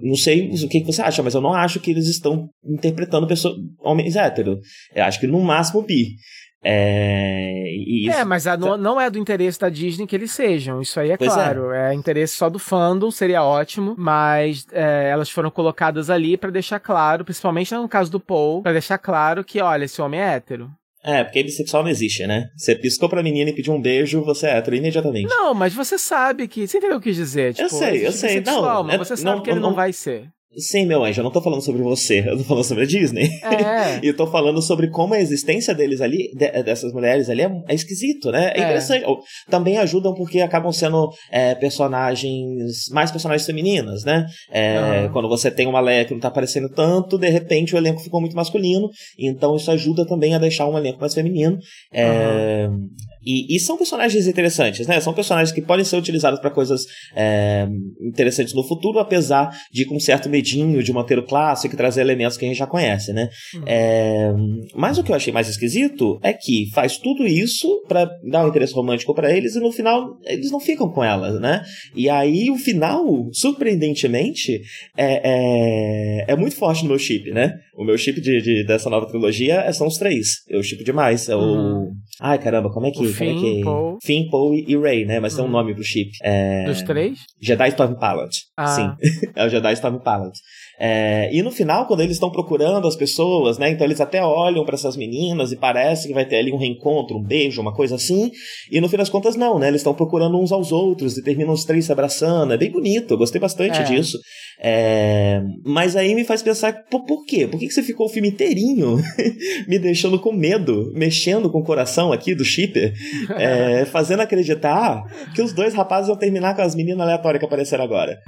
não sei o que você acha, mas eu não acho que eles estão interpretando pessoas, homens héteros. Eu acho que no máximo bi. É, isso... é mas a, não, não, é do interesse da Disney que eles sejam, isso aí é pois é. claro. É. é. interesse só do fandom, seria ótimo, mas é, elas foram colocadas ali para deixar claro, principalmente no caso do Paul, para deixar claro que, olha, esse homem é hétero. É, porque bissexual não existe, né? Você piscou pra menina e pediu um beijo, você é hétero imediatamente. Não, mas você sabe que. Você entendeu o que dizer? Tipo, eu sei, eu sei. Não, mas você sabe não, que ele não, não vai ser. Sim, meu anjo, eu não tô falando sobre você, eu tô falando sobre a Disney. É. e eu tô falando sobre como a existência deles ali, de, dessas mulheres ali, é, é esquisito, né? É, é, interessante. Também ajudam porque acabam sendo é, personagens, mais personagens femininas, né? Uhum. Quando você tem uma Leia que não tá aparecendo tanto, de repente o elenco ficou muito masculino, então isso ajuda também a deixar um elenco mais feminino. Uhum. E, e, são personagens interessantes, né? São personagens que podem ser utilizados para coisas é, interessantes no futuro, apesar de com certo medinho de manter o clássico e trazer elementos que a gente já conhece, né? Uhum. É, mas o que eu achei mais esquisito é que faz tudo isso para dar um interesse romântico para eles e no final eles não ficam com elas, né? E aí o final, surpreendentemente, é, é, é muito forte no meu chip, né? O meu chip de, de, dessa nova trilogia são os três. Eu chip demais. É o. Uhum. Ai, caramba, como é que. O como Finn, é que... Paul. Finn, Paul e Ray, né? Mas uhum. tem um nome pro chip. É... Dos três? Jedi Storm Pilot. Ah. Sim. é o Jedi Storm Pilot. É, e no final, quando eles estão procurando as pessoas, né? Então eles até olham para essas meninas e parece que vai ter ali um reencontro, um beijo, uma coisa assim. E no fim das contas, não, né? Eles estão procurando uns aos outros e terminam os três se abraçando. É bem bonito, eu gostei bastante é. disso. É, mas aí me faz pensar, por, por quê? Por que, que você ficou o filme inteirinho me deixando com medo, mexendo com o coração aqui do shipper, é, fazendo acreditar que os dois rapazes vão terminar com as meninas aleatórias que apareceram agora?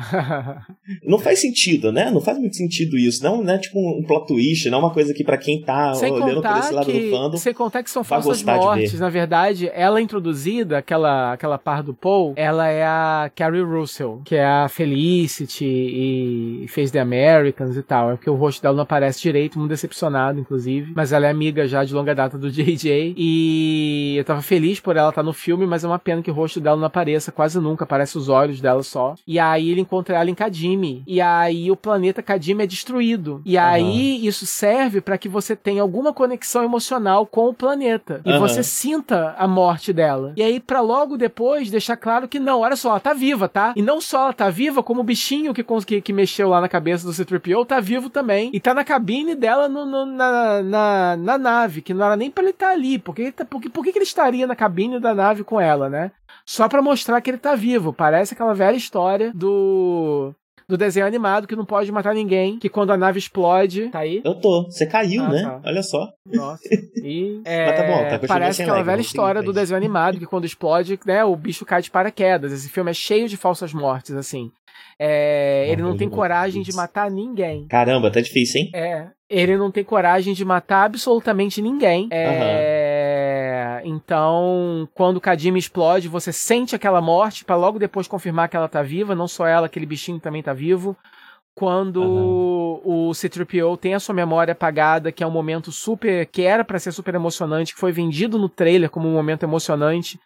Não faz sentido, né? Não faz muito sentido isso. Não, não é tipo um plot twist, não é uma coisa que para quem tá sem olhando por esse lado que, do fandom. Sem contar que são falsas mortes. Na verdade, ela é introduzida, aquela, aquela par do Paul, ela é a Carrie Russell, que é a Felicity e fez The Americans e tal. É porque o rosto dela não aparece direito, muito decepcionado, inclusive. Mas ela é amiga já de longa data do JJ. E eu tava feliz por ela estar tá no filme, mas é uma pena que o rosto dela não apareça quase nunca, aparece os olhos dela só. E aí ele encontra ela em Kadimi. E aí o planeta Kadima é destruído. E uhum. aí isso serve para que você tenha alguma conexão emocional com o planeta. E uhum. você sinta a morte dela. E aí, para logo depois deixar claro que não, olha só, ela tá viva, tá? E não só ela tá viva, como o bichinho que, que, que mexeu lá na cabeça do C-3PO tá vivo também. E tá na cabine dela no, no, na, na, na, nave, que não era nem pra ele estar tá ali. Porque, tá, porque, por que ele estaria na cabine da nave com ela, né? Só para mostrar que ele tá vivo. Parece aquela velha história do do desenho animado que não pode matar ninguém, que quando a nave explode. Tá aí? Eu tô. Você caiu, ah, né? Tá. Olha só. Nossa. E. É, Mas tá bom, tá parece aquela velha história do desenho animado que quando explode, né, o bicho cai de paraquedas. Esse filme é cheio de falsas mortes, assim. É, ele não tem coragem de matar ninguém. Caramba, tá difícil, hein? É. Ele não tem coragem de matar absolutamente ninguém. É, uhum. Então, quando o Kadima explode, você sente aquela morte para logo depois confirmar que ela tá viva. Não só ela, aquele bichinho também tá vivo. Quando uhum. o C-3PO tem a sua memória apagada, que é um momento super. que era para ser super emocionante, que foi vendido no trailer como um momento emocionante.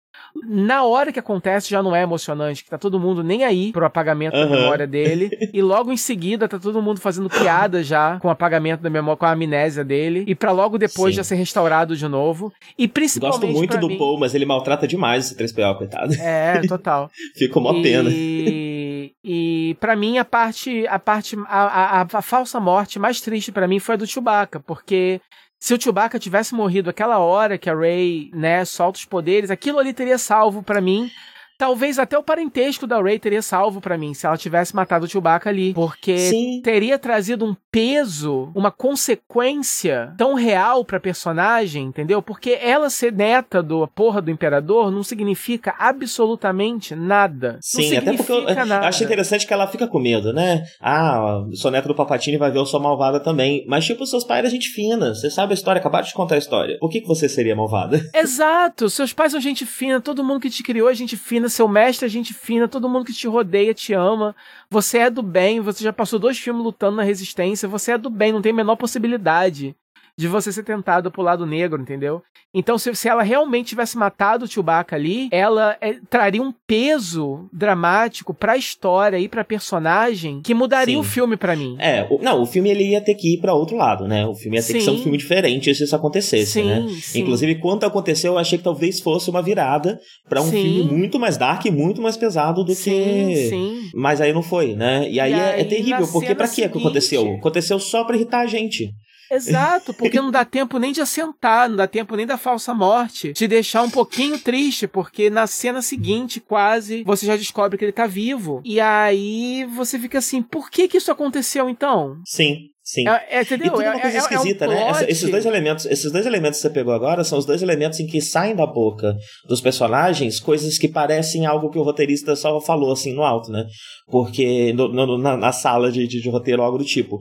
Na hora que acontece já não é emocionante, que tá todo mundo nem aí pro apagamento uhum. da memória dele. e logo em seguida tá todo mundo fazendo piada já com o apagamento da memória, com a amnésia dele. E para logo depois Sim. já ser restaurado de novo. E principalmente. Gosto muito do mim... Paul, mas ele maltrata demais esse 3PO, coitado. É, total. Ficou mó e... pena. E para mim a parte a parte a, a, a falsa morte mais triste para mim foi a do Chewbacca, porque se o Chewbacca tivesse morrido aquela hora que a Rey, né, solta os poderes, aquilo ali teria salvo para mim Talvez até o parentesco da Rey teria salvo para mim se ela tivesse matado o Chewbacca ali. Porque Sim. teria trazido um peso, uma consequência tão real pra personagem, entendeu? Porque ela ser neta do porra do imperador não significa absolutamente nada. Sim, até porque eu, eu acho interessante que ela fica com medo, né? Ah, sou neta do Papatini vai ver eu sou malvada também. Mas, tipo, seus pais eram gente fina. Você sabe a história, acabaram de contar a história. Por que, que você seria malvada? Exato, seus pais são gente fina, todo mundo que te criou é gente fina seu mestre é gente fina, todo mundo que te rodeia te ama. Você é do bem, você já passou dois filmes lutando na resistência, você é do bem, não tem a menor possibilidade de você ser tentado pro lado negro, entendeu? Então, se, se ela realmente tivesse matado o Chewbacca ali, ela é, traria um peso dramático pra história e pra personagem que mudaria Sim. o filme para mim. É, o, não, o filme ele ia ter que ir para outro lado, né? O filme ia ter sim. que ser um filme diferente se isso acontecesse, sim, né? Inclusive, quando aconteceu, eu achei que talvez fosse uma virada para um filme muito mais dark e muito mais pesado do que. Sim. Mas aí não foi, né? E aí, e é, aí é, terrível, porque para que aconteceu? Aconteceu só pra irritar a gente. Exato, porque não dá tempo nem de assentar, não dá tempo nem da falsa morte, te deixar um pouquinho triste, porque na cena seguinte, quase, você já descobre que ele tá vivo. E aí você fica assim, por que que isso aconteceu então? Sim. Sim. É, é, entendeu? E tudo uma coisa é, esquisita, é um né? Essa, esses dois elementos, esses dois elementos que você pegou agora são os dois elementos em que saem da boca dos personagens coisas que parecem algo que o roteirista só falou assim no alto, né? Porque no, no, na, na, sala de, de, de roteiro algo do tipo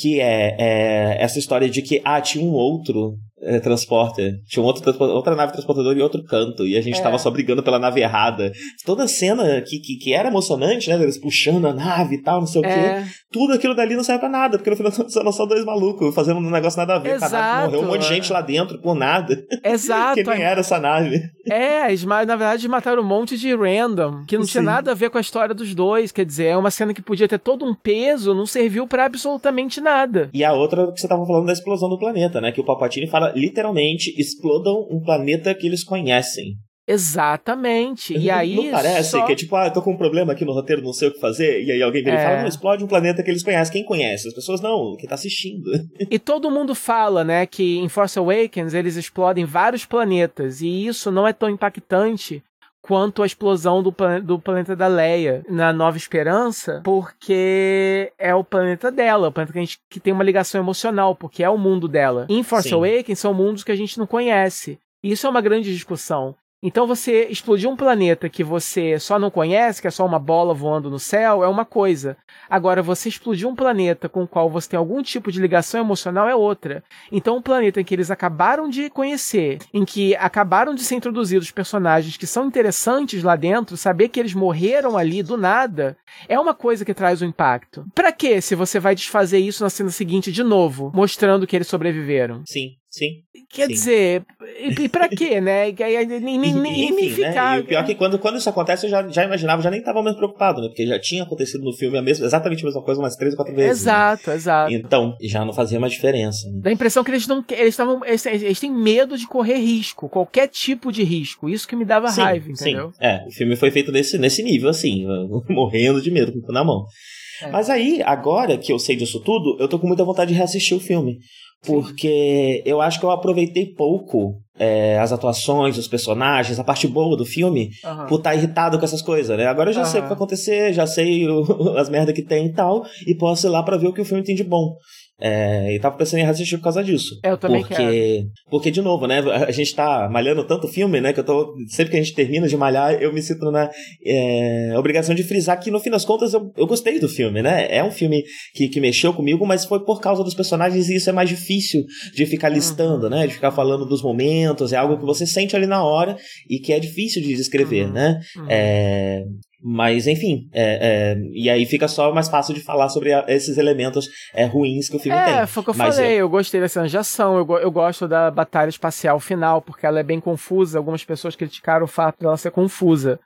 que é, é, essa história de que ah, tinha um outro é, transporter. Tinha um outro, outra nave transportadora em outro canto. E a gente é. tava só brigando pela nave errada. Toda a cena que, que, que, era emocionante, né? Eles puxando a nave e tal, não sei é. o quê. Tudo aquilo dali não serve pra nada. Porque no final são só dois malucos fazendo um negócio nada a ver. Exato. Caraca, morreu um monte de gente lá dentro por nada. Exato. que nem era essa nave. É, eles, na verdade mataram um monte de random. Que não Sim. tinha nada a ver com a história dos dois. Quer dizer, é uma cena que podia ter todo um peso, não serviu para absolutamente nada. E a outra que você tava falando da explosão do planeta, né? Que o Palpatine fala literalmente explodam um planeta que eles conhecem. Exatamente. E aí. Não parece só... que é tipo, ah, eu tô com um problema aqui no roteiro, não sei o que fazer. E aí alguém vem é. e fala, não, explode um planeta que eles conhecem. Quem conhece? As pessoas não, quem tá assistindo. E todo mundo fala, né, que em Force Awakens eles explodem vários planetas. E isso não é tão impactante quanto a explosão do, plan do planeta da Leia na Nova Esperança, porque é o planeta dela, o planeta que, a gente, que tem uma ligação emocional, porque é o mundo dela. Em Force Sim. Awakens são mundos que a gente não conhece. Isso é uma grande discussão. Então você explodir um planeta que você só não conhece, que é só uma bola voando no céu, é uma coisa. Agora, você explodir um planeta com o qual você tem algum tipo de ligação emocional é outra. Então, um planeta em que eles acabaram de conhecer, em que acabaram de ser introduzidos personagens que são interessantes lá dentro, saber que eles morreram ali do nada, é uma coisa que traz um impacto. Para que se você vai desfazer isso na cena seguinte de novo, mostrando que eles sobreviveram? Sim. Sim. Quer sim. dizer, e, e pra quê, né? Nem, nem, nem, nem ficar. Né? E o pior é que quando, quando isso acontece, eu já, já imaginava, já nem tava mais preocupado, né? Porque já tinha acontecido no filme a mesma, exatamente a mesma coisa umas três ou quatro vezes. Né? Exato, né? exato. Então, já não fazia mais diferença. Né? Dá a impressão que eles não. Eles estavam. Eles, eles, têm medo de correr risco, qualquer tipo de risco. Isso que me dava sim, raiva, entendeu? Sim. É, o filme foi feito nesse, nesse nível, assim, morrendo de medo, com o cu na mão. É. Mas aí, agora que eu sei disso tudo, eu tô com muita vontade de reassistir o filme porque eu acho que eu aproveitei pouco é, as atuações, os personagens, a parte boa do filme, uhum. por estar tá irritado com essas coisas, né? Agora eu já uhum. sei o que vai acontecer, já sei o, as merdas que tem e tal, e posso ir lá para ver o que o filme tem de bom. É, e tava pensando em reassistir por causa disso. Eu também porque, quero. Porque, de novo, né? A gente tá malhando tanto filme, né? Que eu tô. Sempre que a gente termina de malhar, eu me sinto na é, obrigação de frisar que, no fim das contas, eu, eu gostei do filme, né? É um filme que, que mexeu comigo, mas foi por causa dos personagens e isso é mais difícil de ficar listando, uhum. né? De ficar falando dos momentos. É algo que você sente ali na hora e que é difícil de descrever, uhum. né? Uhum. É, Mas, enfim, é, é, e aí fica só mais fácil de falar sobre a, esses elementos é, ruins que o filme é, tem. É, foi o que eu Mas falei, eu gostei dessa de ação, eu, eu gosto da batalha espacial final, porque ela é bem confusa, algumas pessoas criticaram o fato dela ser confusa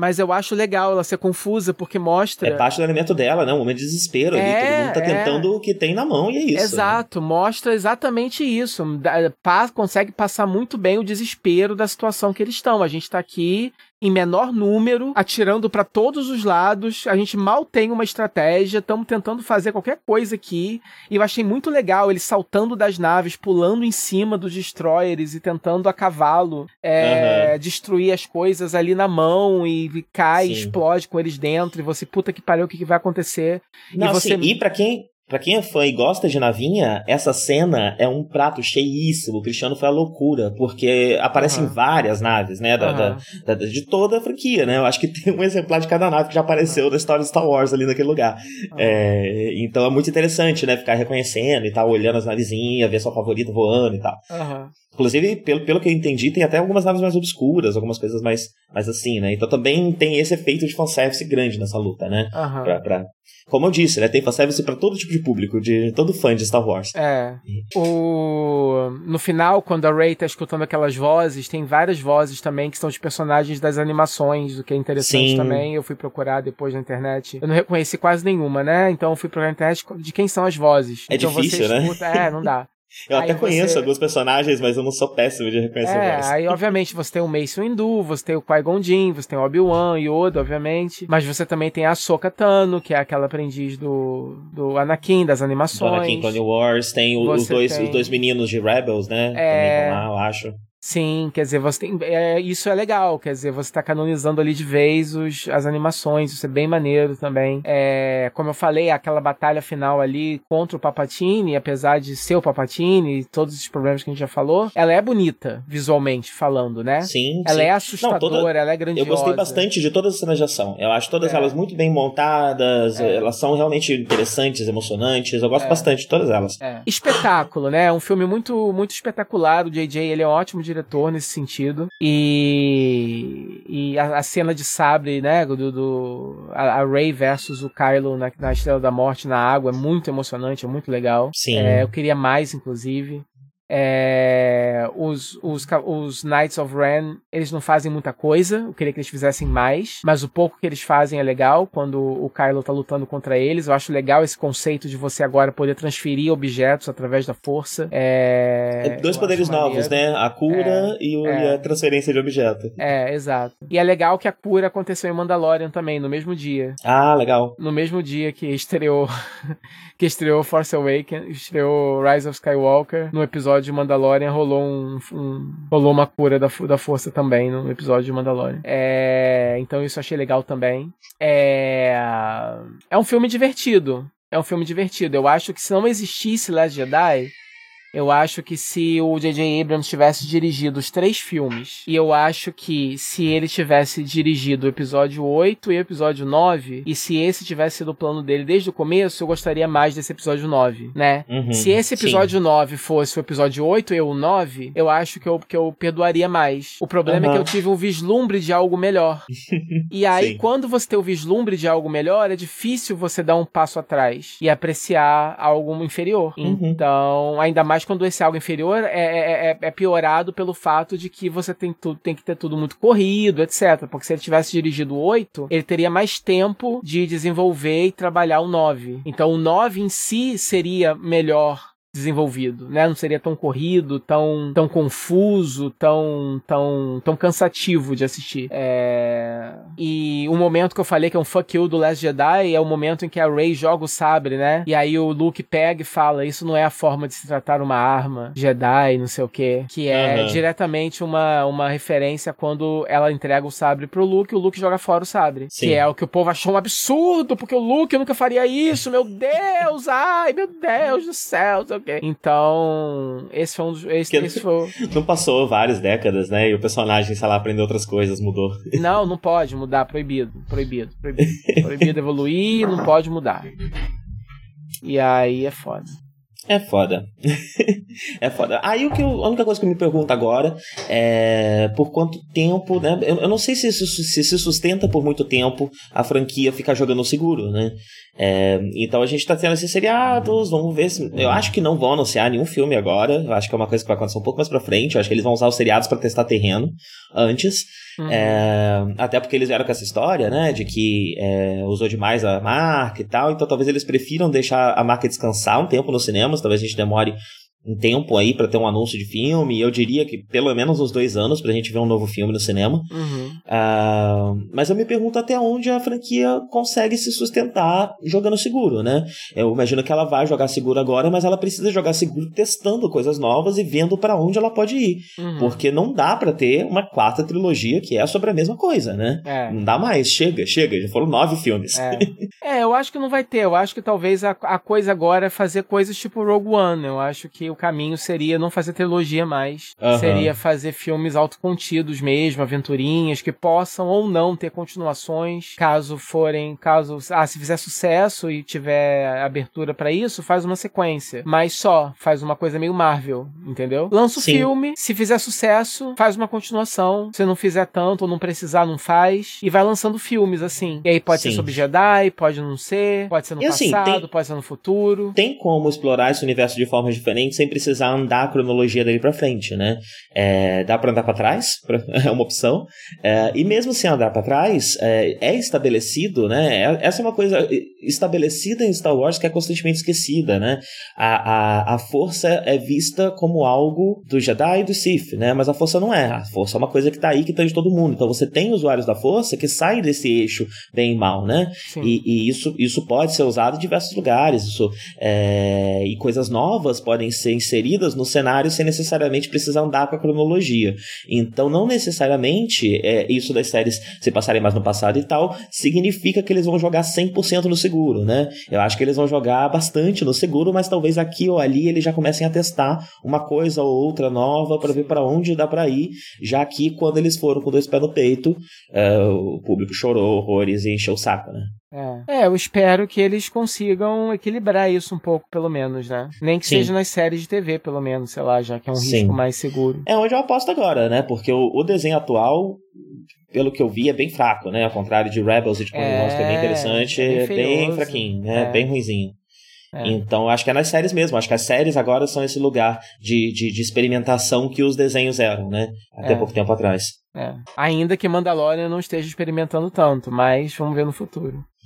mas eu acho legal ela ser confusa, porque mostra. É parte do elemento dela, né? Um momento de desespero é, ali. Todo mundo tá é... tentando o que tem na mão e é isso. Né? Exato, né? mostra exatamente isso. Consegue passar muito bem o desespero da situação que eles estão. A gente tá aqui em menor número, atirando para todos os lados. A gente mal tem uma estratégia, estamos tentando fazer qualquer coisa aqui. E eu achei muito legal eles saltando das naves, pulando em cima dos destroyers e tentando a cavalo é, uhum. destruir as coisas ali na mão e cai, Sim. explode com eles dentro. E você, puta que pariu, o que, que vai acontecer? Não, e você. Assim, e pra quem, Pra quem é fã e gosta de navinha, essa cena é um prato cheíssimo. O Cristiano foi a loucura, porque aparecem uhum. várias naves, né? Da, uhum. da, da, de toda a franquia, né? Eu acho que tem um exemplar de cada nave que já apareceu uhum. da história de Star Wars ali naquele lugar. É, então é muito interessante, né? Ficar reconhecendo e tal, olhando as navezinhas, ver sua favorita voando e tal. Inclusive, pelo, pelo que eu entendi, tem até algumas naves mais obscuras, algumas coisas mais, mais assim, né? Então também tem esse efeito de fanservice grande nessa luta, né? Pra, pra, como eu disse, né? Tem fanservice para todo tipo de público, de todo fã de Star Wars. É. O... No final, quando a Rey tá escutando aquelas vozes, tem várias vozes também que são os personagens das animações, o que é interessante Sim. também. Eu fui procurar depois na internet. Eu não reconheci quase nenhuma, né? Então eu fui procurar na internet de quem são as vozes. É então, difícil, né? Escuta... É, não dá. Eu aí até conheço você... alguns personagens, mas eu não sou péssimo de reconhecer é, voz. aí obviamente você tem o Mace Windu, você tem o Qui-Gon Jinn, você tem o Obi-Wan, Yoda, obviamente, mas você também tem a Ahsoka Tano, que é aquela aprendiz do, do Anakin, das animações. Do Anakin Clone Wars, tem o, os, dois, tem... os dois meninos de Rebels, né? É... Também lá, eu acho. Sim, quer dizer, você tem. É, isso é legal, quer dizer, você tá canonizando ali de vez os, as animações, isso é bem maneiro também. É, como eu falei, aquela batalha final ali contra o Papatini, apesar de ser o Papatini e todos os problemas que a gente já falou, ela é bonita, visualmente falando, né? Sim. Ela sim. é assustadora, Não, toda... ela é grandiosa. Eu gostei bastante de todas as cenas de ação. Eu acho todas é. elas muito bem montadas, é. elas são realmente interessantes, emocionantes. Eu gosto é. bastante de todas elas. É. Espetáculo, né? É um filme muito, muito espetacular. O JJ, ele é ótimo diretor nesse sentido. E, e a, a cena de sabre, né, do, do a, a Ray versus o Kylo na, na Estrela da Morte na água é muito emocionante, é muito legal. Sim. É, eu queria mais, inclusive. É, os, os, os Knights of Ren, eles não fazem muita coisa. Eu queria que eles fizessem mais. Mas o pouco que eles fazem é legal. Quando o Kylo tá lutando contra eles. Eu acho legal esse conceito de você agora poder transferir objetos através da força. É, é dois poderes novos, né? A cura é, e, o, e, a transferência de objeto. É, exato. E é legal que a cura aconteceu em Mandalorian também, no mesmo dia. Ah, legal. No mesmo dia que estreou que estreou Force Awakens, estreou Rise of Skywalker no episódio episódio de Mandalorian rolou um, um, rolou uma cura da, da força também no episódio de Mandalorian. É, então isso achei legal também. É, é um filme divertido. É um filme divertido. Eu acho que se não existisse Last Jedi, eu acho que se o J.J. Abrams tivesse dirigido os três filmes, e eu acho que se ele tivesse dirigido o episódio 8 e o episódio 9, e se esse tivesse sido o plano dele desde o começo, eu gostaria mais desse episódio 9, né? Uhum, se esse episódio sim. 9 fosse o episódio 8 e o 9, eu acho que eu, que eu perdoaria mais. O problema uhum. é que eu tive um vislumbre de algo melhor. e aí, sim. quando você tem o vislumbre de algo melhor, é difícil você dar um passo atrás e apreciar algo inferior. Uhum. Então, ainda mais quando esse algo inferior é, é, é, é, piorado pelo fato de que você tem, tudo, tem que ter tudo muito corrido, etc. Porque se ele tivesse dirigido o 8, ele teria mais tempo de desenvolver e trabalhar o 9. Então o 9 em si seria melhor desenvolvido, né? Não seria tão corrido, tão, tão confuso, tão, tão, tão cansativo de assistir. É... E o momento que eu falei que é um fuck you do Last Jedi é o momento em que a Rey joga o sabre, né? E aí o Luke pega e fala: Isso não é a forma de se tratar uma arma Jedi, não sei o que. Que é uhum. diretamente uma, uma referência quando ela entrega o sabre pro Luke e o Luke joga fora o sabre. Sim. Que é o que o povo achou um absurdo, porque o Luke nunca faria isso, meu Deus, ai, meu Deus do céu, então, esse foi um dos. Esse, esse foi... Não passou várias décadas, né? E o personagem, sei lá, aprendeu outras coisas, mudou. Não, não pode mudar, proibido. Proibido, proibido. proibido evoluir, não pode mudar. E aí é foda. É foda. é foda. Aí o que eu, a única coisa que eu me pergunto agora é por quanto tempo, né? Eu, eu não sei se isso se, se sustenta por muito tempo a franquia ficar jogando seguro, né? É, então a gente tá tendo esses seriados, vamos ver se. Eu acho que não vão anunciar nenhum filme agora. Eu acho que é uma coisa que vai acontecer um pouco mais pra frente. Eu acho que eles vão usar os seriados para testar terreno antes. Uhum. É, até porque eles vieram com essa história, né? De que é, usou demais a marca e tal. Então talvez eles prefiram deixar a marca descansar um tempo nos cinemas. Talvez a gente demore um tempo aí para ter um anúncio de filme. Eu diria que pelo menos uns dois anos pra gente ver um novo filme no cinema. Uhum. Uh, mas eu me pergunto até onde a franquia consegue se sustentar jogando seguro, né? Eu imagino que ela vai jogar seguro agora, mas ela precisa jogar seguro testando coisas novas e vendo para onde ela pode ir. Uhum. Porque não dá para ter uma quarta trilogia que é sobre a mesma coisa, né? É. Não dá mais. Chega, chega. Já foram nove filmes. É, é eu acho que não vai ter. Eu acho que talvez a, a coisa agora é fazer coisas tipo Rogue One. Eu acho que o caminho seria não fazer trilogia mais. Uhum. Seria fazer filmes autocontidos mesmo, aventurinhas, que possam ou não ter continuações, caso forem, caso, ah, se fizer sucesso e tiver abertura para isso, faz uma sequência. Mas só, faz uma coisa meio Marvel, entendeu? Lança o Sim. filme, se fizer sucesso, faz uma continuação. Se não fizer tanto ou não precisar, não faz. E vai lançando filmes, assim. E aí pode Sim. ser sobre Jedi, pode não ser, pode ser no e assim, passado, assim, tem, pode ser no futuro. Tem como explorar esse universo de formas diferentes sem precisar andar a cronologia dele para frente, né? É, dá para andar para trás, é uma opção. É, e mesmo sem andar para trás, é, é, estabelecido, né? É, essa é uma coisa estabelecida em Star Wars que é constantemente esquecida, né? A, a, a força é vista como algo do Jedi e do Sith, né? Mas a força não é. A força é uma coisa que tá aí, que tá de todo mundo. Então você tem usuários da força que saem desse eixo bem e mal, né? E, e, isso, isso pode ser usado em diversos lugares. Isso, é, e coisas novas podem ser inseridas no cenário sem necessariamente precisar andar com a cronologia. Então, não necessariamente é, isso das séries se passarem mais no passado e tal, significa que eles vão jogar 100% no seguro, né? Eu acho que eles vão jogar bastante no seguro, mas talvez aqui ou ali eles já comecem a testar uma coisa ou outra nova para ver para onde dá para ir, já que quando eles foram com dois pés no peito, uh, o público chorou horrores e encheu o saco, né? É. é, eu espero que eles consigam equilibrar isso um pouco, pelo menos, né? Nem que Sim. seja nas séries de TV, pelo menos, sei lá, já que é um Sim. risco mais seguro. É onde eu aposto agora, né? Porque o, o desenho atual, pelo que eu vi, é bem fraco, né? Ao contrário de Rebels e de Clone é, Wars, que é bem interessante, é bem, é bem fraquinho, né? É. Bem ruizinho. É. Então, acho que é nas séries mesmo. Acho que as séries agora são esse lugar de, de, de experimentação que os desenhos eram, né? Até é. pouco tempo atrás. É. Ainda que Mandalorian não esteja experimentando tanto, mas vamos ver no futuro.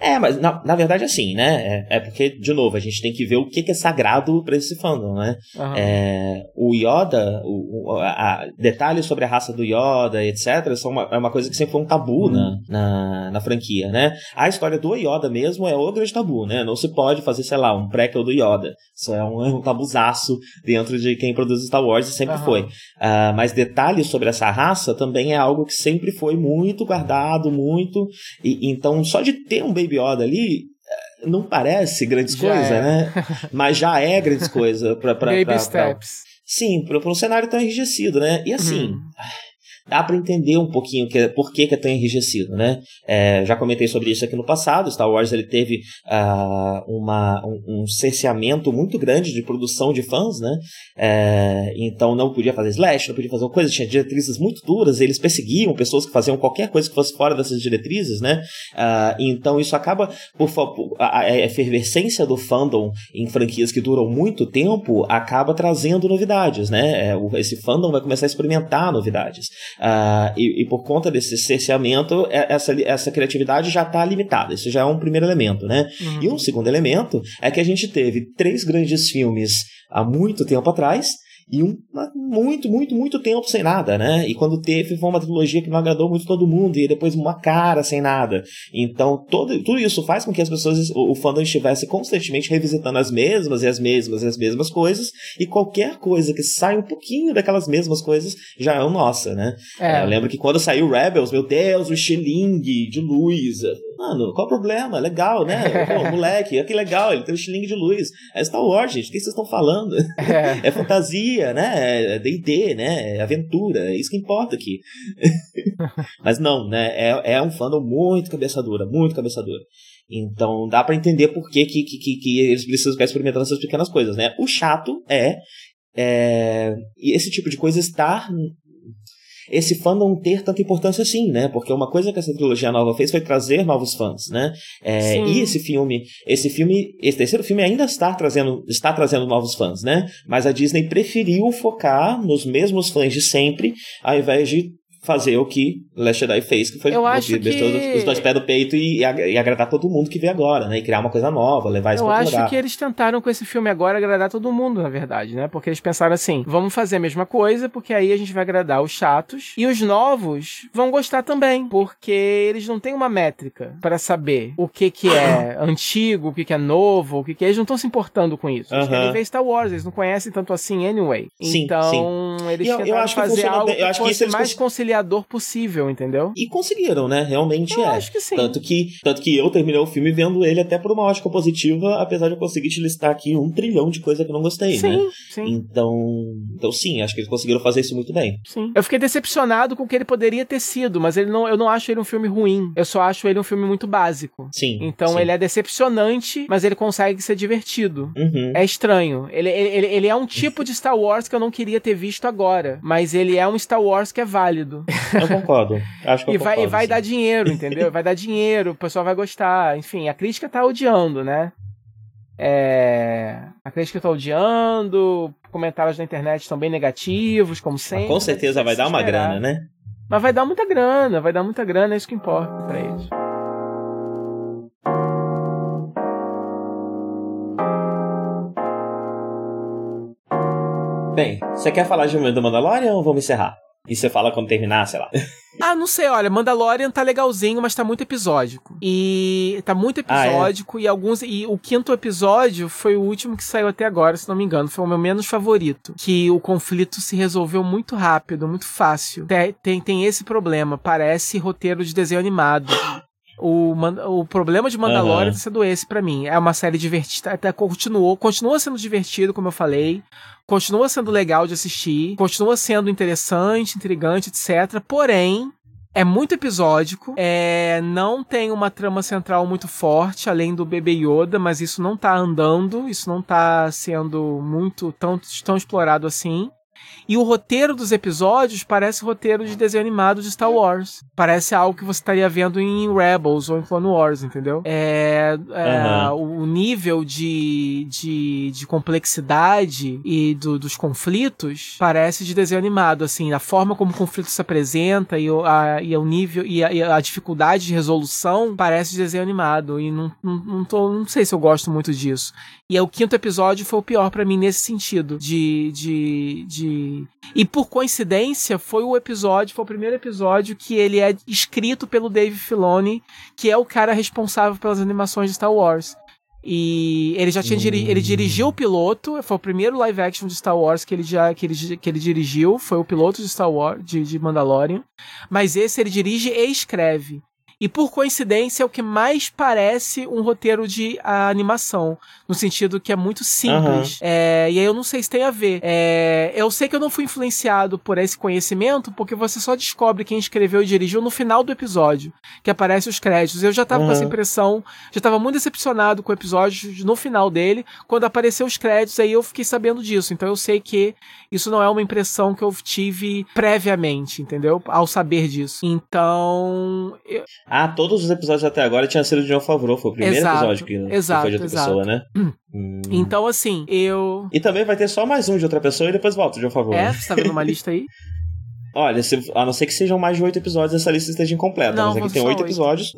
É, mas na, na verdade, assim, né? É, é, porque, de novo, a gente tem que ver o que, que é sagrado para esse fandom, né? Uhum. É, o Yoda, o, o a, detalhes sobre a raça do Yoda, etc., são uma, é uma coisa que sempre foi um tabu uhum. na, na, na, franquia, né? A história do Yoda mesmo é o grande tabu, né? Não se pode fazer, sei lá, um prequel do Yoda. Isso é um, é um tabuzaço dentro de quem produz Star Wars e sempre uhum. foi. Uh, mas detalhes sobre essa raça também é algo que sempre foi muito guardado, muito. E, então, só de ter um Baby Yoda ali, eh, não parece grandes coisas, é. né? Mas já é grandes coisas para Baby pra, steps. Pra, sim, para um cenário tão enrijecido, né? E assim, uhum dá para entender um pouquinho que, por que, que é tão enrijecido, né? É, já comentei sobre isso aqui no passado. Star Wars ele teve uh, uma, um, um cerceamento muito grande de produção de fãs, né? É, então não podia fazer slash, não podia fazer coisas, tinha diretrizes muito duras. Eles perseguiam pessoas que faziam qualquer coisa que fosse fora dessas diretrizes, né? Uh, então isso acaba por, por a, a efervescência do fandom em franquias que duram muito tempo acaba trazendo novidades, né? É, esse fandom vai começar a experimentar novidades. Uh, e, e, por conta desse cerceamento, é, essa, essa criatividade já está limitada. Isso já é um primeiro elemento, né? Uhum. E um segundo elemento é que a gente teve três grandes filmes há muito tempo atrás e um muito, muito, muito tempo sem nada, né? E quando teve, foi uma trilogia que não agradou muito todo mundo, e depois uma cara sem nada. Então, todo, tudo isso faz com que as pessoas, o, o fandom estivesse constantemente revisitando as mesmas e as mesmas e as mesmas coisas, e qualquer coisa que sai um pouquinho daquelas mesmas coisas já é nossa, né? É. Eu lembro que quando saiu Rebels, meu Deus, o Xiling de luz, mano, qual o problema? Legal, né? Pô, moleque, que legal, ele tem um estilingue de luz. É Star Wars, gente, o que vocês estão falando? É. é fantasia, né? É D&D, né? É aventura, é isso que importa aqui. Mas não, né? É, é um fandom muito cabeça dura, muito cabeça dura. Então dá para entender por que, que, que, que, eles precisam ficar experimentando essas pequenas coisas, né? O chato é, é esse tipo de coisa estar esse fandom ter tanta importância assim, né? Porque uma coisa que essa trilogia nova fez foi trazer novos fãs, né? É, e esse filme, esse filme, esse terceiro filme ainda está trazendo, está trazendo novos fãs, né? Mas a Disney preferiu focar nos mesmos fãs de sempre, ao invés de fazer o que Last Jedi fez, que foi eu acho que... os, os dois pés do peito e, e, agradar todo mundo que vê agora, né? E criar uma coisa nova, levar isso eu pra Eu acho que eles tentaram com esse filme agora agradar todo mundo, na verdade, né? Porque eles pensaram assim, vamos fazer a mesma coisa, porque aí a gente vai agradar os chatos e os novos vão gostar também, porque eles não têm uma métrica para saber o que que é antigo, o que que é novo, o que que é... Eles não estão se importando com isso. Eles querem ver Star Wars, eles não conhecem tanto assim anyway. Sim, então, sim. eles eu, tentaram eu fazer algo bem. eu que fosse mais conciliar conciliador possível, entendeu? E conseguiram, né? Realmente eu é. Acho que sim. Tanto que, tanto que eu terminei o filme vendo ele até por uma ótica positiva, apesar de eu conseguir te listar aqui um trilhão de coisa que eu não gostei, sim, né? Sim. Então, então sim, acho que eles conseguiram fazer isso muito bem. Sim. Eu fiquei decepcionado com o que ele poderia ter sido, mas ele não, eu não acho ele um filme ruim. Eu só acho ele um filme muito básico. Sim. Então sim. ele é decepcionante, mas ele consegue ser divertido. Uhum. É estranho. Ele, ele, ele é um tipo de Star Wars que eu não queria ter visto agora, mas ele é um Star Wars que é válido. Eu concordo. Acho que e vai, concordo, e vai dar dinheiro, entendeu? vai dar dinheiro, o pessoal vai gostar. Enfim, a crítica tá odiando, né? É... A crítica tá odiando, comentários na internet estão bem negativos, como sempre. Mas com certeza vai dar uma grana, né? Mas vai dar muita grana, vai dar muita grana, é isso que importa pra eles. Bem, você quer falar de do Mandalorian ou vamos encerrar? E você fala quando terminar, sei lá. Ah, não sei, olha, Mandalorian tá legalzinho, mas tá muito episódico. E tá muito episódico ah, é? e alguns e o quinto episódio foi o último que saiu até agora, se não me engano, foi o meu menos favorito, que o conflito se resolveu muito rápido, muito fácil. Tem tem, tem esse problema, parece roteiro de desenho animado. O, o problema de Mandalorian uhum. tá sendo esse para mim. É uma série divertida, até continuou, continua sendo divertido, como eu falei continua sendo legal de assistir, continua sendo interessante, intrigante, etc. Porém, é muito episódico, é, não tem uma trama central muito forte, além do bebê Yoda, mas isso não tá andando, isso não tá sendo muito tão, tão explorado assim. E o roteiro dos episódios parece roteiro de desenho animado de Star Wars. Parece algo que você estaria vendo em Rebels ou em Clone Wars, entendeu? É, é uhum. O nível de, de, de complexidade e do, dos conflitos parece de desenho animado, assim, a forma como o conflito se apresenta e, a, e o nível e a, e a dificuldade de resolução parece de desenho animado. E não, não, não, tô, não sei se eu gosto muito disso. E é, o quinto episódio foi o pior para mim nesse sentido, de, de, de... E por coincidência, foi o episódio, foi o primeiro episódio que ele é escrito pelo Dave Filoni, que é o cara responsável pelas animações de Star Wars. E ele já tinha diri ele dirigiu o piloto, foi o primeiro live action de Star Wars que ele já que ele, que ele dirigiu, foi o piloto de Star Wars de, de Mandalorian. Mas esse ele dirige e escreve. E por coincidência é o que mais parece um roteiro de animação. No sentido que é muito simples. Uhum. É, e aí eu não sei se tem a ver. É, eu sei que eu não fui influenciado por esse conhecimento, porque você só descobre quem escreveu e dirigiu no final do episódio. Que aparece os créditos. Eu já tava uhum. com essa impressão, já tava muito decepcionado com o episódio no final dele. Quando apareceu os créditos, aí eu fiquei sabendo disso. Então eu sei que isso não é uma impressão que eu tive previamente, entendeu? Ao saber disso. Então. Eu... Ah, todos os episódios até agora tinham sido de John Favreau. Foi o primeiro exato, episódio que, exato, foi de outra exato. pessoa, né? Hum. Então, assim, eu. E também vai ter só mais um de outra pessoa e depois volta de John Favreau. É, você tá vendo uma lista aí? Olha, se, a não ser que sejam mais de oito episódios, essa lista esteja incompleta. Não, mas aqui tem oito episódios.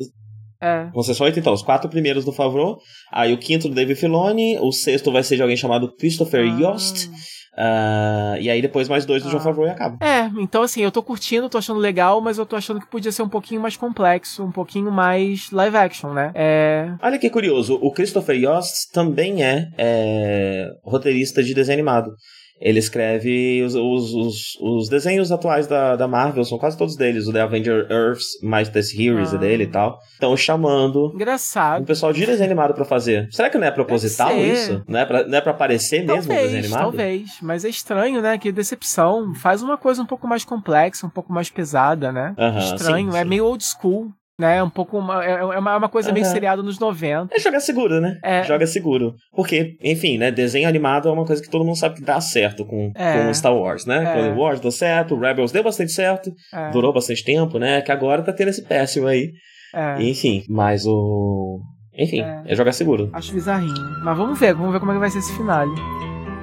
É. Vão ser só oito, então. Os quatro primeiros do Favreau. Aí o quinto do David Filoni. O sexto vai ser de alguém chamado Christopher ah. Yost. Uh, e aí depois mais dois do ah. John Favreau e acaba. É, então assim, eu tô curtindo, tô achando legal, mas eu tô achando que podia ser um pouquinho mais complexo, um pouquinho mais live action, né? É... Olha que curioso, o Christopher Yost também é, é roteirista de desenho animado. Ele escreve os, os, os, os, desenhos atuais da, da Marvel, são quase todos deles. O The Avenger Earths, mais The Series ah. dele e tal. Estão chamando Engraçado. o pessoal de desenho animado pra fazer. Será que não é proposital isso? Não é, pra, não é pra aparecer talvez, mesmo o desenho animado? Talvez, mas é estranho, né? Que decepção. Faz uma coisa um pouco mais complexa, um pouco mais pesada, né? Uh -huh, estranho, sim, é sim. meio old school né? Um pouco uma, é, é uma, é uma coisa uhum. meio seriado nos 90. É jogar seguro, né? É. Joga seguro. Porque, enfim, né? Desenho animado é uma coisa que todo mundo sabe que dá certo com, é. com Star Wars, né? É. Clone Wars deu certo, Rebels deu bastante certo, é. durou bastante tempo, né? Que agora tá tendo esse péssimo aí. É. Enfim, mas o. Enfim, é. é jogar seguro. Acho bizarrinho. Mas vamos ver, vamos ver como é que vai ser esse finale.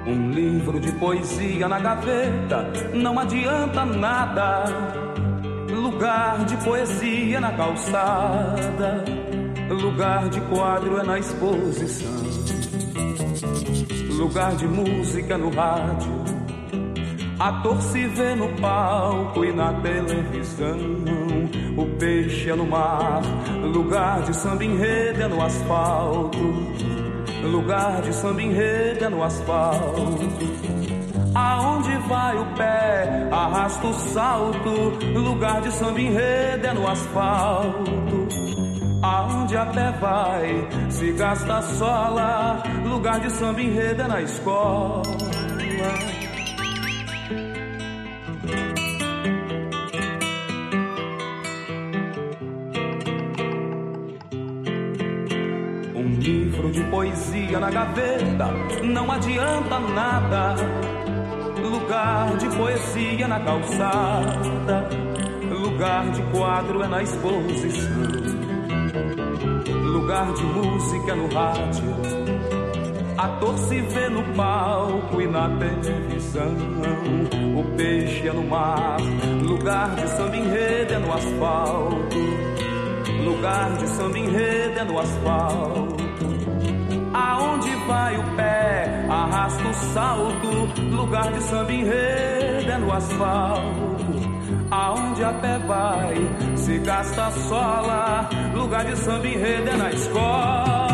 Um livro de poesia na gaveta não adianta nada Lugar de poesia na calçada, lugar de quadro é na exposição, lugar de música no rádio. Ator se vê no palco e na televisão. O peixe é no mar, lugar de samba enredo é no asfalto. Lugar de samba enredo é no asfalto. Aonde vai o pé, arrasta o salto. Lugar de samba enredo é no asfalto. Aonde a pé vai, se gasta sola. Lugar de samba enredo é na escola. Um livro de poesia na gaveta não adianta nada lugar de poesia na calçada, lugar de quadro é na exposição, lugar de música é no rádio, ator se vê no palco e na televisão, o peixe é no mar, lugar de samba enredo é no asfalto, lugar de samba enredo é no asfalto. Aonde vai o pé, arrasta o salto. Lugar de samba enredo é no asfalto. Aonde a pé vai, se gasta sola. Lugar de samba enredo é na escola.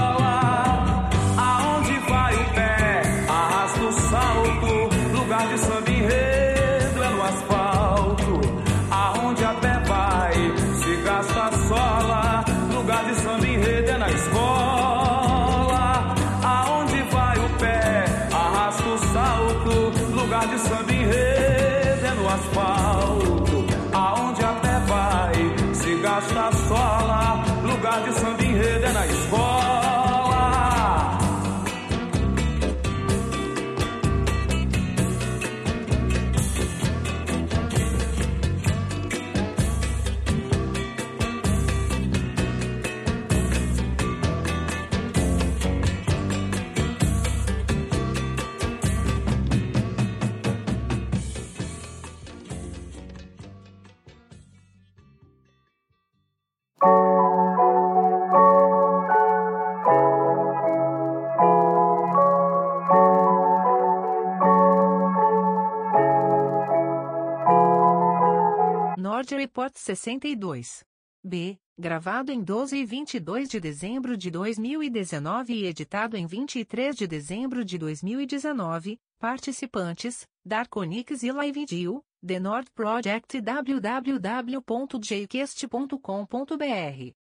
62. B. Gravado em 12 e 22 de dezembro de 2019 e editado em 23 de dezembro de 2019. Participantes: Darkonix e LiveDeal, The Nord Project www.jcast.com.br.